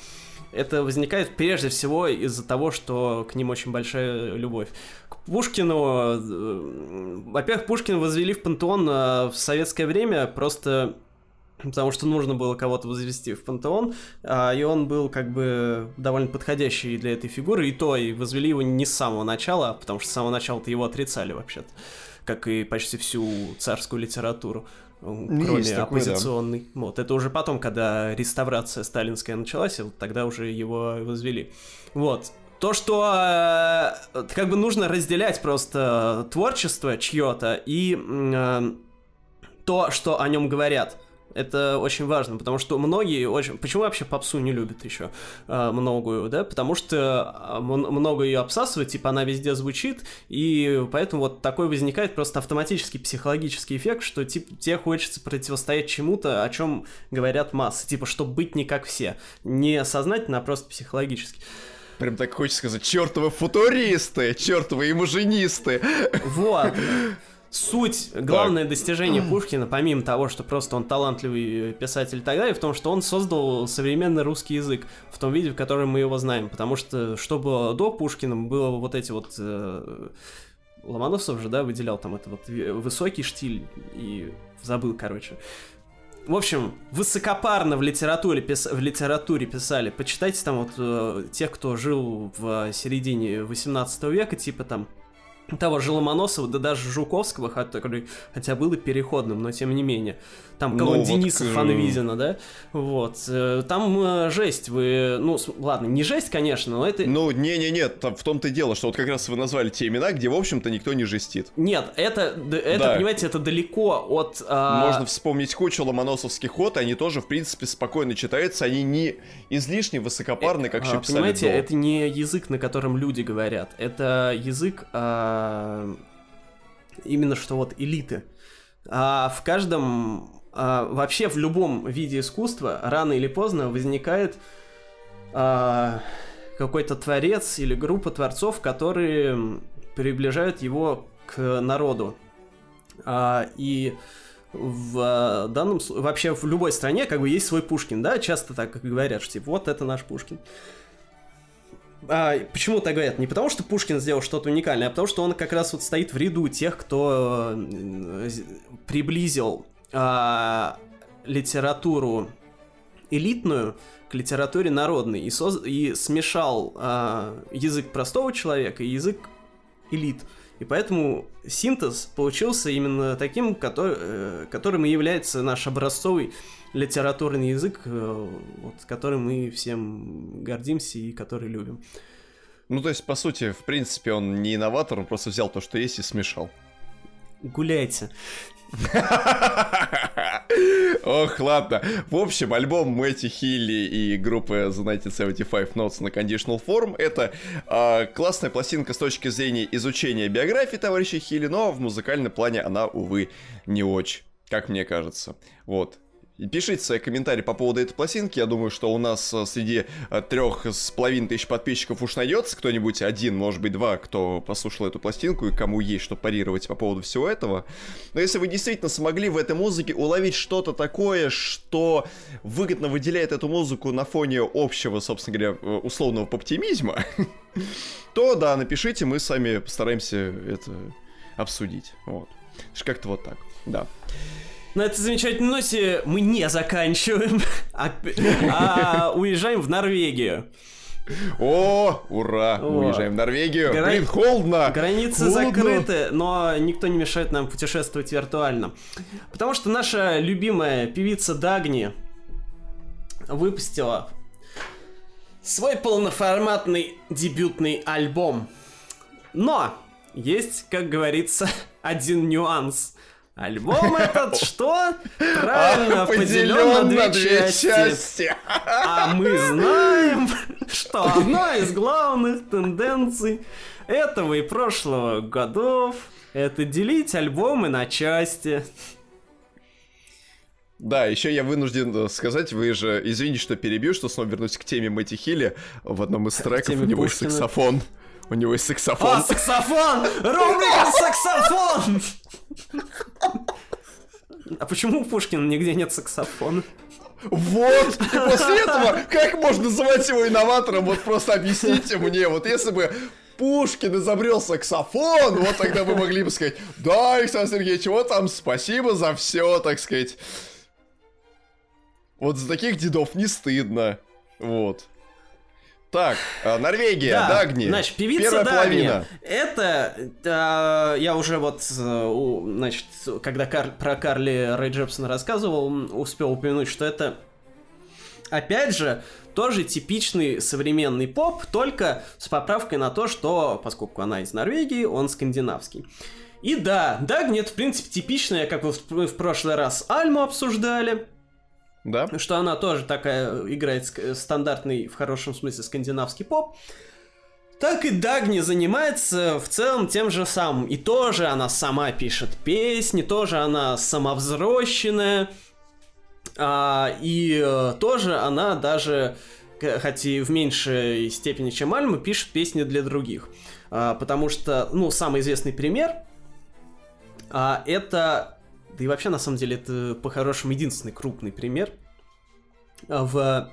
Это возникает прежде всего из-за того, что к ним очень большая любовь. К Пушкину... Э, во-первых, Пушкина возвели в пантеон э, в советское время просто потому что нужно было кого-то возвести в пантеон, а, и он был как бы довольно подходящий для этой фигуры, и то, и возвели его не с самого начала, потому что с самого начала-то его отрицали вообще-то, как и почти всю царскую литературу кроме Есть такой, оппозиционной. Да. Вот, это уже потом, когда реставрация сталинская началась, вот тогда уже его возвели. Вот. То, что э, как бы нужно разделять просто творчество чье-то и э, то, что о нем говорят. Это очень важно, потому что многие очень... Почему вообще попсу не любят еще э, многую, да? Потому что а, много ее обсасывает, типа она везде звучит, и поэтому вот такой возникает просто автоматический психологический эффект, что типа тебе хочется противостоять чему-то, о чем говорят массы, типа, чтобы быть не как все. Не сознательно, а просто психологически. Прям так хочется сказать, чертовы футуристы, чертовы имажинисты. Вот. Суть, главное так. достижение Пушкина, помимо того, что просто он талантливый писатель и так далее, в том, что он создал современный русский язык в том виде, в котором мы его знаем. Потому что, что было до Пушкина, было вот эти вот... Э, Ломоносов же, да, выделял там этот вот высокий штиль и забыл, короче. В общем, высокопарно в литературе, пис... в литературе писали. Почитайте там вот э, тех, кто жил в середине 18 века, типа там того же Ломоносова, да даже Жуковского, который хотя был и переходным, но тем не менее. Там кого ну, Дениса вот, Фанвизина, да? Вот. Э, там э, жесть, вы... Ну, ладно, не жесть, конечно, но это... Ну, не-не-не, в том-то и дело, что вот как раз вы назвали те имена, где, в общем-то, никто не жестит. Нет, это, это да. понимаете, это далеко от... А... Можно вспомнить кучу ломоносовских ход, они тоже, в принципе, спокойно читаются, они не излишне высокопарны, как еще а, писали Понимаете, до. это не язык, на котором люди говорят, это язык... А... Именно что вот элиты. А в каждом а, вообще в любом виде искусства рано или поздно возникает а, какой-то творец или группа творцов, которые приближают его к народу. А, и в данном случае, вообще в любой стране как бы есть свой Пушкин, да, часто так говорят, что типа вот это наш Пушкин. А, почему так говорят? Не потому, что Пушкин сделал что-то уникальное, а потому, что он как раз вот стоит в ряду тех, кто э, приблизил э, литературу элитную к литературе народной и, соз... и смешал э, язык простого человека и язык элит. И поэтому синтез получился именно таким, который, э, которым и является наш образцовый литературный язык, э, вот, которым мы всем гордимся и который любим. Ну, то есть, по сути, в принципе, он не инноватор, он просто взял то, что есть, и смешал. Гуляйте. Ох, ладно. В общем, альбом Мэтти Хилли и группы The 1975 Notes на Conditional Form это э, классная пластинка с точки зрения изучения биографии товарища Хилли, но в музыкальном плане она, увы, не очень, как мне кажется. Вот. Пишите свои комментарии по поводу этой пластинки. Я думаю, что у нас э, среди э, трех с половиной тысяч подписчиков уж найдется кто-нибудь один, может быть, два, кто послушал эту пластинку и кому есть что парировать по поводу всего этого. Но если вы действительно смогли в этой музыке уловить что-то такое, что выгодно выделяет эту музыку на фоне общего, собственно говоря, э, условного поптимизма, то да, напишите, мы сами постараемся это обсудить. Вот. Как-то вот так, да. На этой замечательной ноте мы не заканчиваем, а, а уезжаем в Норвегию. О, ура! О. Уезжаем в Норвегию. Гра... Блин, холодно! Границы холодно. закрыты, но никто не мешает нам путешествовать виртуально. Потому что наша любимая певица Дагни выпустила свой полноформатный дебютный альбом. Но есть, как говорится, один нюанс. Альбом этот что? Правильно, поделен на две части. А мы знаем, что одна из главных тенденций этого и прошлого годов это делить альбомы на части. Да, еще я вынужден сказать, вы же, извините, что перебью, что снова вернусь к теме Мэтти Хилли. В одном из треков у него саксофон. У него есть саксофон. А, саксофон! Рубрика саксофон! А почему у Пушкина нигде нет саксофона? Вот! И после этого, как можно называть его инноватором? Вот просто объясните мне, вот если бы Пушкин изобрел саксофон, вот тогда вы могли бы сказать, да, Александр Сергеевич, вот там спасибо за все, так сказать. Вот за таких дедов не стыдно. Вот. Так, а, Норвегия, да, Дагни. Значит, певица Первая Дагни. Половина. Это, э, я уже вот, значит, когда Кар про Карли Рэй Джепсона рассказывал, успел упомянуть, что это, опять же, тоже типичный современный поп, только с поправкой на то, что, поскольку она из Норвегии, он скандинавский. И да, Дагни это, в принципе, типичная, как мы в прошлый раз Альму обсуждали, да. Что она тоже такая играет стандартный, в хорошем смысле, скандинавский поп. Так и Дагни занимается в целом тем же самым. И тоже она сама пишет песни, тоже она самовзрощенная. А, и а, тоже она даже, хоть и в меньшей степени, чем Альма, пишет песни для других. А, потому что, ну, самый известный пример а, это да и вообще, на самом деле, это по-хорошему единственный крупный пример а, в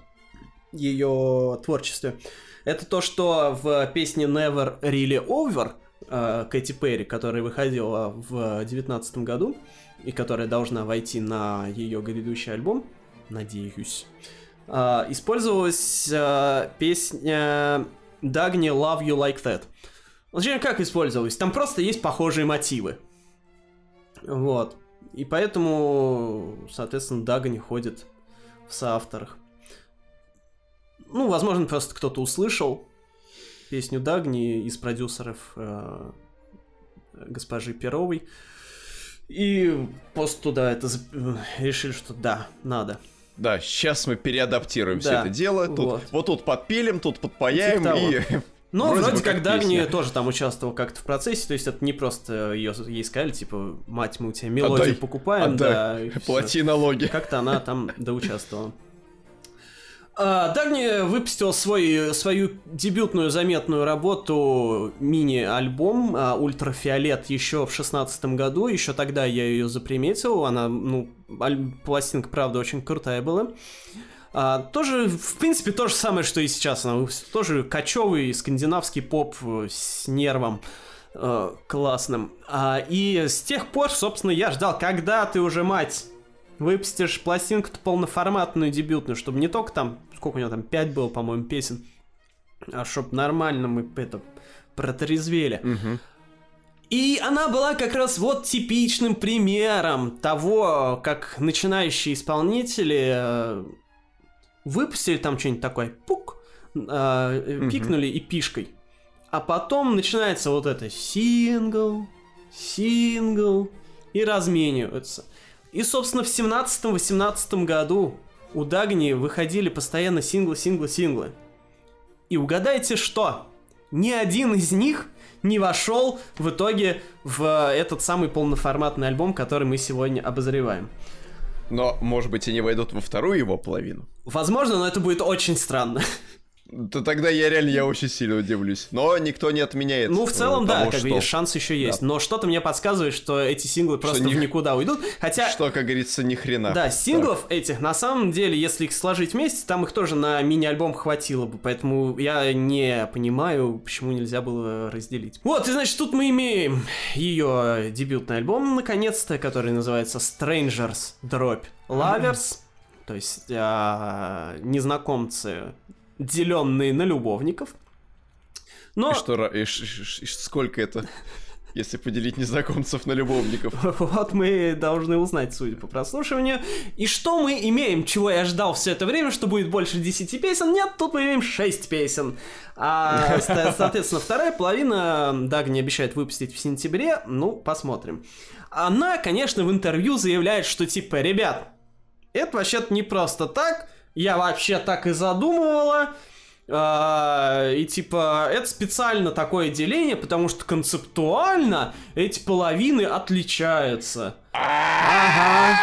ее творчестве. Это то, что в песне Never Really Over а, Кэти Перри, которая выходила в девятнадцатом году и которая должна войти на ее грядущий альбом, надеюсь, а, использовалась песня Dagny Love You Like That. Зачем как использовалась? Там просто есть похожие мотивы. Вот. И поэтому, соответственно, Дага не ходит в соавторах. Ну, возможно, просто кто-то услышал песню Дагни из продюсеров э, госпожи Перовой. И просто туда это решили, что да, надо. Да, сейчас мы переадаптируем да, все это дело. Тут, вот. вот тут подпилим, тут подпаяем типа и ну, вроде, вроде как Дагни тоже там участвовал как-то в процессе, то есть это не просто ее ей сказали, типа, мать, мы у тебя мелодию отдай, покупаем, отдай, да. Плати налоги. Как-то она там доучаствовала. А, Дагни выпустил свой, свою дебютную заметную работу, мини-альбом а, «Ультрафиолет» еще в шестнадцатом году, еще тогда я ее заприметил, она, ну, пластинка, правда, очень крутая была. А, тоже, в принципе, то же самое, что и сейчас. Она тоже кочевый скандинавский поп э, с нервом э, классным. А, и с тех пор, собственно, я ждал, когда ты уже, мать, выпустишь пластинку-то полноформатную, дебютную, чтобы не только там, сколько у него там, 5 было, по-моему, песен, а чтобы нормально мы это протрезвели. Угу. И она была как раз вот типичным примером того, как начинающие исполнители э, выпустили там что-нибудь такое, пук, э, пикнули и пишкой. А потом начинается вот это сингл, сингл, и размениваются. И, собственно, в 17-18 году у Дагни выходили постоянно синглы, синглы, синглы. И угадайте что? Ни один из них не вошел в итоге в этот самый полноформатный альбом, который мы сегодня обозреваем. Но, может быть, они войдут во вторую его половину? Возможно, но это будет очень странно. То тогда я реально я очень сильно удивлюсь. Но никто не отменяет. Ну, в целом, того, да, как что... бы шанс еще есть. Да. Но что-то мне подсказывает, что эти синглы просто что в никуда уйдут. Хотя. Что, как говорится, ни хрена. Да, синглов так. этих, на самом деле, если их сложить вместе, там их тоже на мини-альбом хватило бы. Поэтому я не понимаю, почему нельзя было разделить. Вот, и значит, тут мы имеем ее дебютный альбом, наконец-то, который называется Strangers Drop Lovers. То есть а, незнакомцы деленные на любовников. Но... И что, и, и, и, сколько это, если поделить незнакомцев на любовников? Вот мы должны узнать, судя по прослушиванию. И что мы имеем, чего я ждал все это время, что будет больше 10 песен? Нет, тут мы имеем 6 песен. А, соответственно, вторая половина Дагни обещает выпустить в сентябре. Ну, посмотрим. Она, конечно, в интервью заявляет, что типа, ребят, это вообще-то не просто так, я вообще так и задумывала. А, и типа, это специально такое деление, потому что концептуально эти половины отличаются. Ага.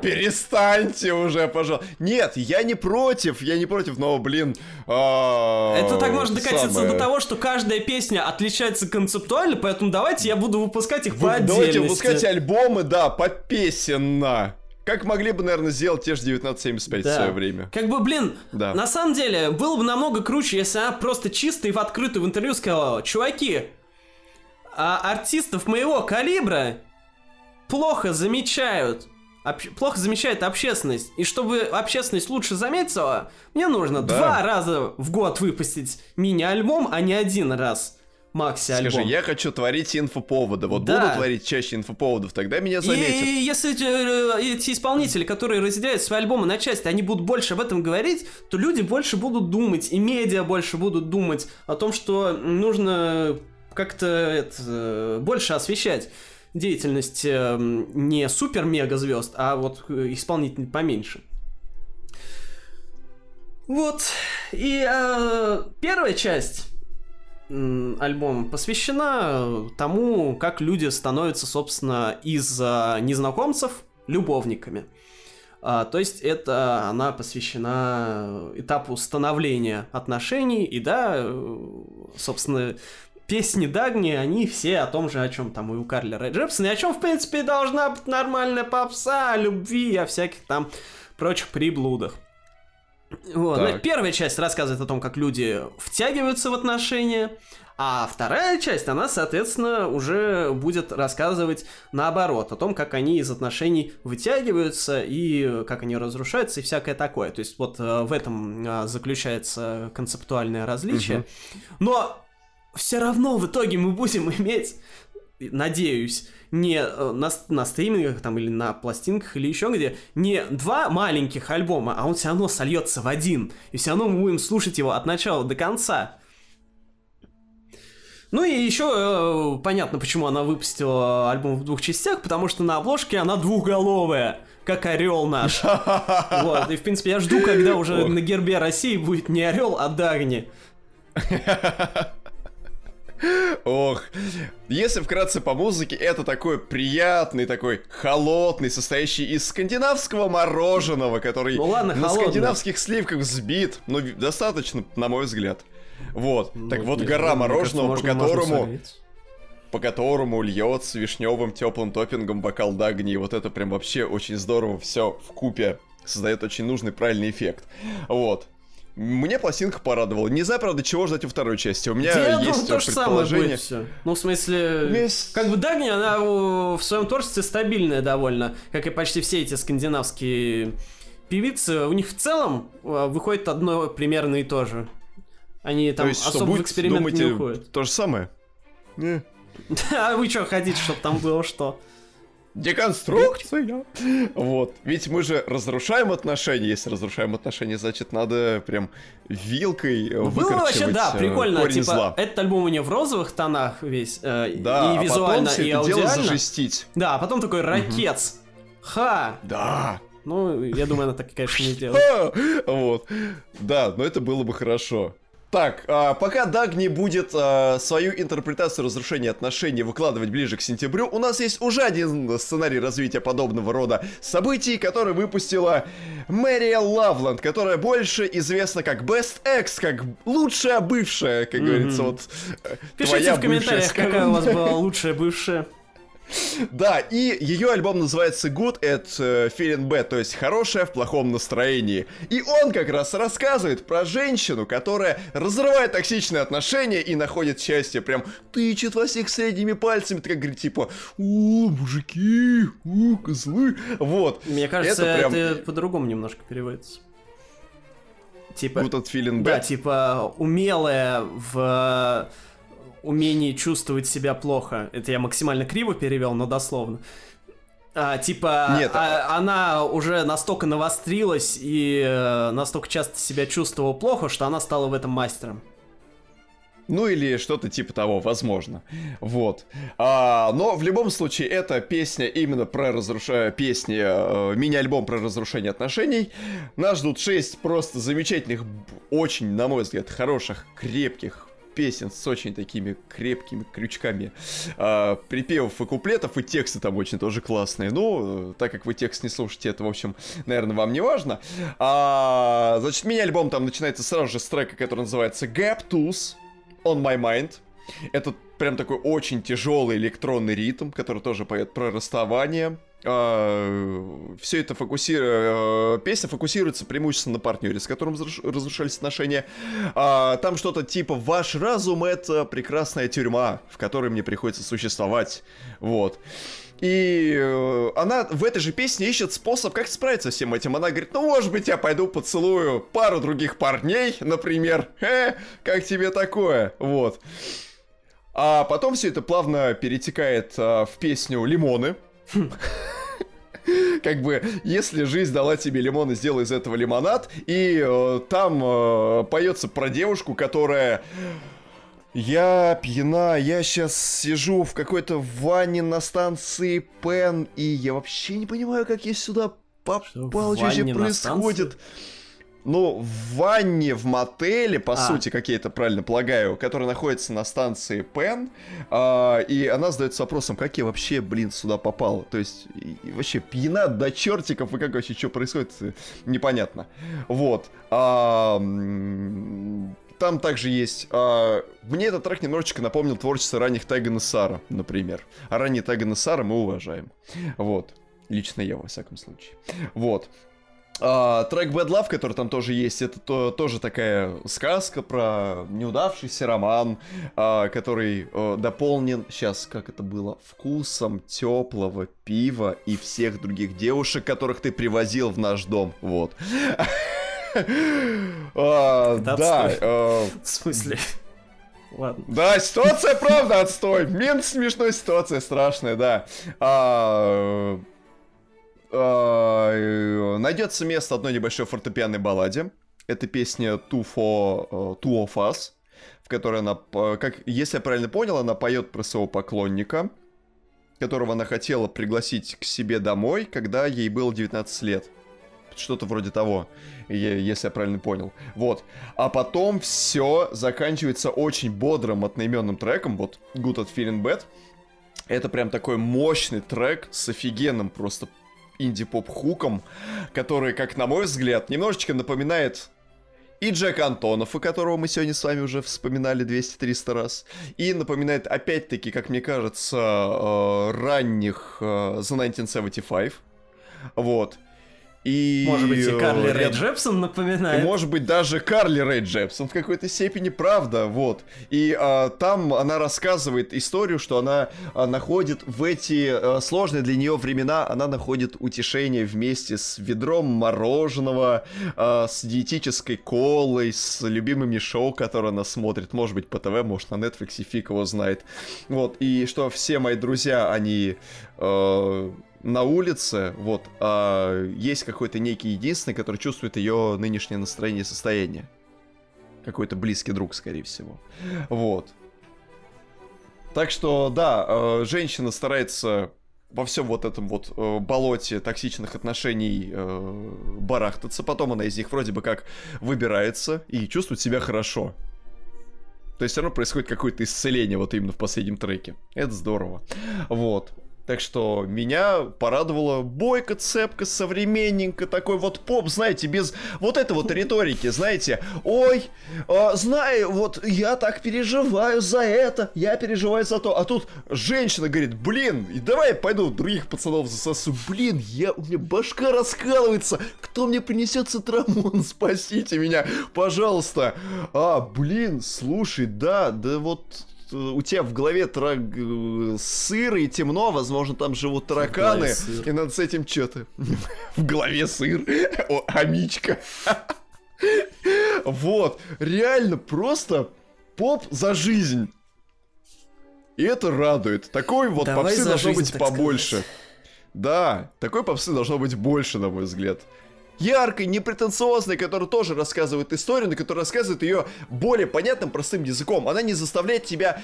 Перестаньте уже, пожалуйста. Нет, я не против, я не против, но, блин... а, Это так может докатиться до того, что каждая песня отличается концептуально, поэтому давайте я буду выпускать их по Вы Давайте отдельности. выпускать альбомы, да, попесенно. Как могли бы, наверное, сделать те же 1975 Да. в свое время. Как бы, блин, Да. на самом деле, было бы намного круче, если она просто чисто и в открытую в интервью сказала, чуваки, а артистов моего калибра плохо замечают. об- плохо замечает общественность. И чтобы общественность лучше заметила, мне нужно Да. два раза в год выпустить мини-альбом, а не один раз макси-альбом. Скажи, я хочу творить инфоповоды. Вот Да. буду творить чаще инфоповодов, тогда меня заметят. И если эти, э, эти исполнители, которые разделяют свои альбомы на части, они будут больше об этом говорить, то люди больше будут думать, и медиа больше будут думать о том, что нужно как-то э, больше освещать деятельность э, не супер-мега звезд, а вот э, исполнителей поменьше. Вот. И э, первая часть м, альбома посвящена тому, как люди становятся, собственно, из э, незнакомцев любовниками. А, то есть это она посвящена этапу становления отношений, и да, э, собственно, песни Дагни, они все о том же, о чем там и у Карли Рэй Джепсона, и о чем, в принципе, должна быть нормальная попса, о любви, о всяких там прочих приблудах. Вот. Ну, Первая часть рассказывает о том, как люди втягиваются в отношения, а вторая часть, она, соответственно, уже будет рассказывать наоборот, о том, как они из отношений вытягиваются и как они разрушаются и всякое такое. То есть вот э, в этом э, заключается концептуальное различие. Мгм. Но все равно в итоге мы будем иметь, надеюсь, не э, на, на стримингах там или на пластинках или еще где, не два маленьких альбома, а он все равно сольется в один. И все равно мы будем слушать его от начала до конца. Ну и еще понятно, почему она выпустила альбом в двух частях, потому что на обложке она двухголовая, как орел наш. Вот, и в принципе я жду, когда уже на гербе России будет не орел, а Дагни. Ох, если вкратце по музыке, это такой приятный, такой холодный, состоящий из скандинавского мороженого, который Ну ладно, на холодный. скандинавских сливках взбит, ну, достаточно, на мой взгляд. Вот, так Ну, вот не гора мороженого, кажется, по можно- можно которому, солить. по которому льется вишневым теплым топпингом бокал Дагни, и вот это прям вообще очень здорово все в купе создает очень нужный правильный эффект. Вот. Мне пластинка порадовала. Не знаю, правда, чего ждать во второй части. У меня я думаю, есть то же самое будет все. Ну, в смысле, Есть. как бы Дагни, она в своем творчестве стабильная довольно, как и почти все эти скандинавские певицы. У них в целом э, выходит одно примерно и то же. Они там То есть, особо в будет, эксперимент не думаете, уходят. то же самое? Не. А вы что хотите, чтобы там было что? Деконструкция. Вот. Ведь мы же разрушаем отношения. Если разрушаем отношения, значит, надо прям вилкой э, Было вообще, да, э, прикольно. Типа, зла. этот альбом у нее в розовых тонах весь, э, Да, и а визуально, потом и это дело аудиально. зажестить. Да, а потом такой ракец. Ха! Да. Ну, я думаю, она так, конечно, не делает. Ха! Вот. Да, но это было бы хорошо. Так, а, пока Дагни будет а, свою интерпретацию разрушения отношений выкладывать ближе к сентябрю, у нас есть уже один сценарий развития подобного рода событий, который выпустила Мэрия Лавланд, которая больше известна как Best Ex, как лучшая бывшая, как Мгм. говорится, вот э, Пишите в комментариях, бывшая, какая у вас была лучшая бывшая. Да, и ее альбом называется Good at э, Feeling Bad, то есть хорошая в плохом настроении. И он как раз рассказывает про женщину, которая разрывает токсичные отношения и находит счастье. Прям тычет во всех средними пальцами, так говорит, типа, о, мужики, о, козлы. Вот. Мне кажется, Это это, прям- по-другому немножко переводится. Типа, Good at Feeling да, Bad. типа, умелая в умении чувствовать себя плохо. Это я максимально криво перевел, но дословно. А, типа, Нет, а- она уже настолько навострилась и э, настолько часто себя чувствовала плохо, что она стала в этом мастером. Ну или что-то типа того, возможно. Вот. А, но в любом случае, эта песня именно про разрушение... Песни, э, мини-альбом про разрушение отношений. Нас ждут 6 просто замечательных, очень, на мой взгляд, хороших, крепких песен с очень такими крепкими крючками а, припевов и куплетов, и тексты там очень тоже классные. Ну, так как вы текст не слушаете, это, в общем, наверное, вам не важно. А, значит, мини-альбом там начинается сразу же с трека, который называется Gap Tools On My Mind. Это прям такой очень тяжелый электронный ритм, который тоже поет про расставание. Uh, все это фокусируется, uh, песня фокусируется преимущественно на партнере, с которым разрушались отношения. Uh, там что-то типа «Ваш разум — это прекрасная тюрьма, в которой мне приходится существовать». Вот. И э, она в этой же песне ищет способ, как справиться с всем этим. Она говорит, ну, может быть, я пойду поцелую пару других парней, например. Э, как тебе такое? Вот. А потом все это плавно перетекает а, в песню «Лимоны». Как бы, если жизнь дала тебе лимон и сделай из этого лимонад, и э, там э, поется про девушку, которая я пьяна, я сейчас сижу в какой-то ванне на станции Пен, и я вообще не понимаю, как я сюда попал, что, что вообще происходит. Ну, в ванне в мотеле, по а. сути, как я это правильно полагаю, который находится на станции Пен, а, и она задается вопросом, как я вообще, блин, сюда попал. То есть, и, и вообще пьяна до чертиков, и как вообще что происходит, непонятно. Вот. А, там также есть... А, мне этот трек немножечко напомнил творчество ранних Тайгана Сара, например. А ранние Тайгана Сара мы уважаем. Вот. Лично я, во всяком случае. Вот. А, трек Bad Love, который там тоже есть, это то, тоже такая сказка про неудавшийся роман, а, который а, дополнен, сейчас, как это было, вкусом теплого пива и всех других девушек, которых ты привозил в наш дом. Вот. А, да. А, в смысле? Ладно. Да, ситуация правда отстой. Мент смешной, ситуация страшная, да. А, найдется место одной небольшой фортепианной балладе. Это песня Two, for, uh, Two of Us, в которой она, как, если я правильно понял, она поет про своего поклонника, которого она хотела пригласить к себе домой, когда ей было 19 лет. Что-то вроде того, если я правильно понял. Вот. А потом все заканчивается очень бодрым одноименным треком, вот Good at Feeling Bad. Это прям такой мощный трек с офигенным просто инди-поп-хуком, который, как на мой взгляд, немножечко напоминает и Антонов, у которого мы сегодня с вами уже вспоминали 200-300 раз, и напоминает, опять-таки, как мне кажется, э, ранних э, The 1975. Вот. И... Может быть, и Карли ряд... Рэй Джепсон напоминает. И, может быть, даже Карли Рэй Джепсон в какой-то степени, правда, вот. И а, там она рассказывает историю, что она а, находит в эти а, сложные для нее времена, она находит утешение вместе с ведром мороженого, а, с диетической колой, с любимыми шоу, которые она смотрит, может быть, по ТВ, может, на Netflix, фиг его знает. Вот, и что все мои друзья, они... А, на улице, вот, а есть какой-то некий единственный, который чувствует ее нынешнее настроение и состояние. Какой-то близкий друг, скорее всего. Вот. Так что, да, э, женщина старается во всем вот этом вот э, болоте токсичных отношений э, барахтаться, потом она из них вроде бы как выбирается и чувствует себя хорошо. То есть все равно происходит какое-то исцеление вот именно в последнем треке. Это здорово. Вот. Так что меня порадовало бойко, цепко, современненько, такой вот поп, знаете, без вот этой вот риторики, знаете, ой, э, знаю, вот я так переживаю за это, я переживаю за то, а тут женщина говорит, блин, давай я пойду других пацанов засосу, блин, я, у меня башка раскалывается, кто мне принесет цитрамон, спасите меня, пожалуйста, а, блин, слушай, да, да вот у тебя в голове трак... Э, сыр и темно, возможно, там живут тараканы, и надо с этим что-то. В голове сыр, О, амичка. Вот, реально просто поп за жизнь. И это радует. Такой вот Давай попсы должно быть побольше. Сказать. Да, такой попсы должно быть больше, на мой взгляд яркой, непретенциозной, которая тоже рассказывает историю, но которая рассказывает ее более понятным, простым языком. Она не заставляет тебя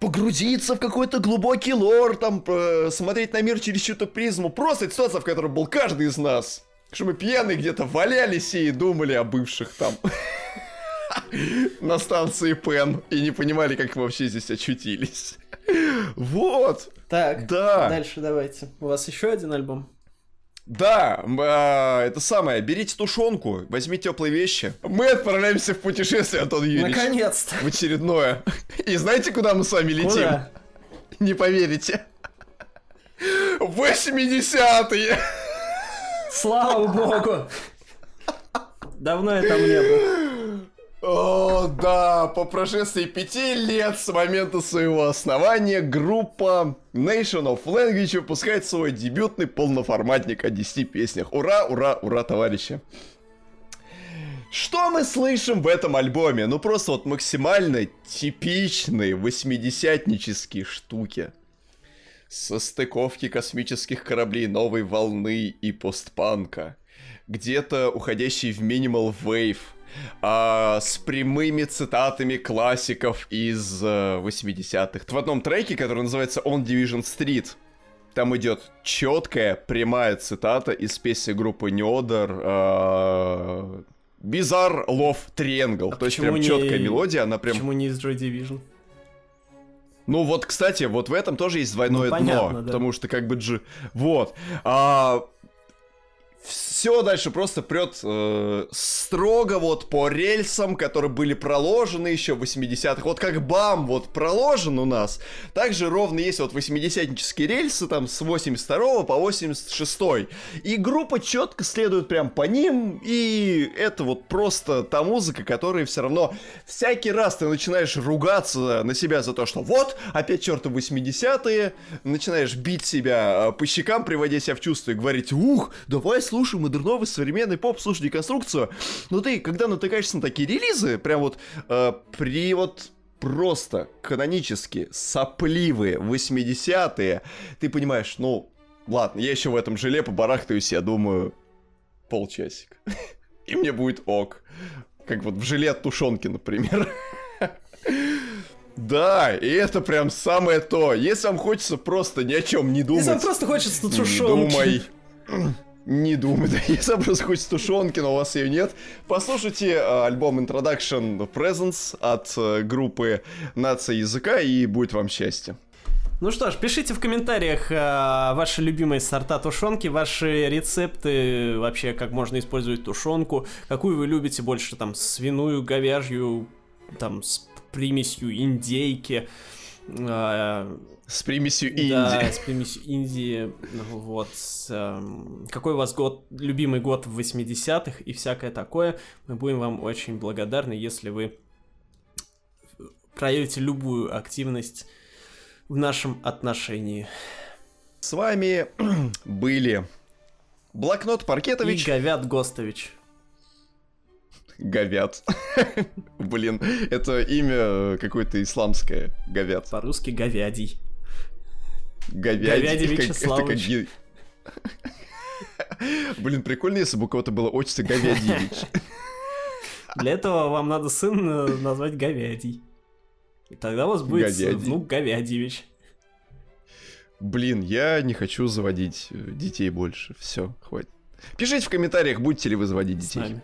погрузиться в какой-то глубокий лор, там, э, смотреть на мир через чью-то призму. Просто ситуация, в которой был каждый из нас. Что мы пьяные где-то валялись и думали о бывших там. на станции Пен и не понимали, как вообще здесь очутились. Вот. Так, Да. дальше давайте. У вас еще один альбом? Да, а, это самое, берите тушенку, возьмите теплые вещи. Мы отправляемся в путешествие, Антон Юрьевич. Наконец-то! В очередное. И знаете, куда мы с вами летим? Куда? Не поверите. 80-е! Слава богу! Давно я там не был. О, да, по прошествии пяти лет с момента своего основания группа Nation of Language выпускает свой дебютный полноформатник о 10 песнях. Ура, ура, ура, товарищи! Что мы слышим в этом альбоме? Ну просто вот максимально типичные восьмидесятнические штуки. Со стыковки космических кораблей новой волны и постпанка. Где-то уходящий в минимал вейв. А, с прямыми цитатами классиков из э, 80-х. В одном треке, который называется On Division Street, там идет четкая прямая цитата из песни группы Неодер Bizarre Love Triangle. То есть прям не- четкая мелодия, она прям... Почему не из Joy Division? Ну вот, кстати, вот в этом тоже есть двойное Ну, понятно, дно, да. потому что как бы G... Вот. Все дальше просто прет э, строго вот по рельсам, которые были проложены еще в 80-х. Вот как БАМ вот проложен у нас, также ровно есть вот 80-нические рельсы там с 82 по 86 И группа четко следует прям по ним, и это вот просто та музыка, которая все равно всякий раз ты начинаешь ругаться на себя за то, что вот, опять чертов 80-е, начинаешь бить себя э, по щекам, приводя себя в чувство и говорить, ух, давай слушай модерновый современный поп, слушай деконструкцию. Но ты, когда натыкаешься на такие релизы, прям вот э, при вот просто канонически сопливые 80-е, ты понимаешь, ну, ладно, я еще в этом желе побарахтаюсь, я думаю, полчасика. И мне будет ок. Как вот в желе от тушенки, например. Да, и это прям самое то. Если вам хочется просто ни о чем не думать. Если вам просто хочется Не тушенки. думай. Не думай, да. Если просто хочется тушенки, но у вас ее нет, послушайте э, альбом Introduction Presence от э, группы Нация Языка, и будет вам счастье. Ну что ж, пишите в комментариях э, ваши любимые сорта тушенки, ваши рецепты, вообще, как можно использовать тушенку, какую вы любите больше, там, свиную, говяжью, там, с примесью индейки, э, С примесью да, инди. с примесью Индии, вот. эм, какой у вас год, любимый год в 80-х и всякое такое. Мы будем вам очень благодарны, если вы проявите любую активность в нашем отношении. С вами были Блокнот И Паркетович. Говят Гостович. Говят. Блин, это имя какое-то исламское. Говят. По-русски говядий. Говядий Как- это как Вячеславович. Блин, прикольно, если бы у кого-то было отчество Говядьевич. Для этого вам надо сына назвать Говядий. И тогда у вас будет Говядий. внук Говядьевич. Блин, я не хочу заводить э, детей больше. Все, хватит. Пишите в комментариях, будете ли вы заводить С детей. нами.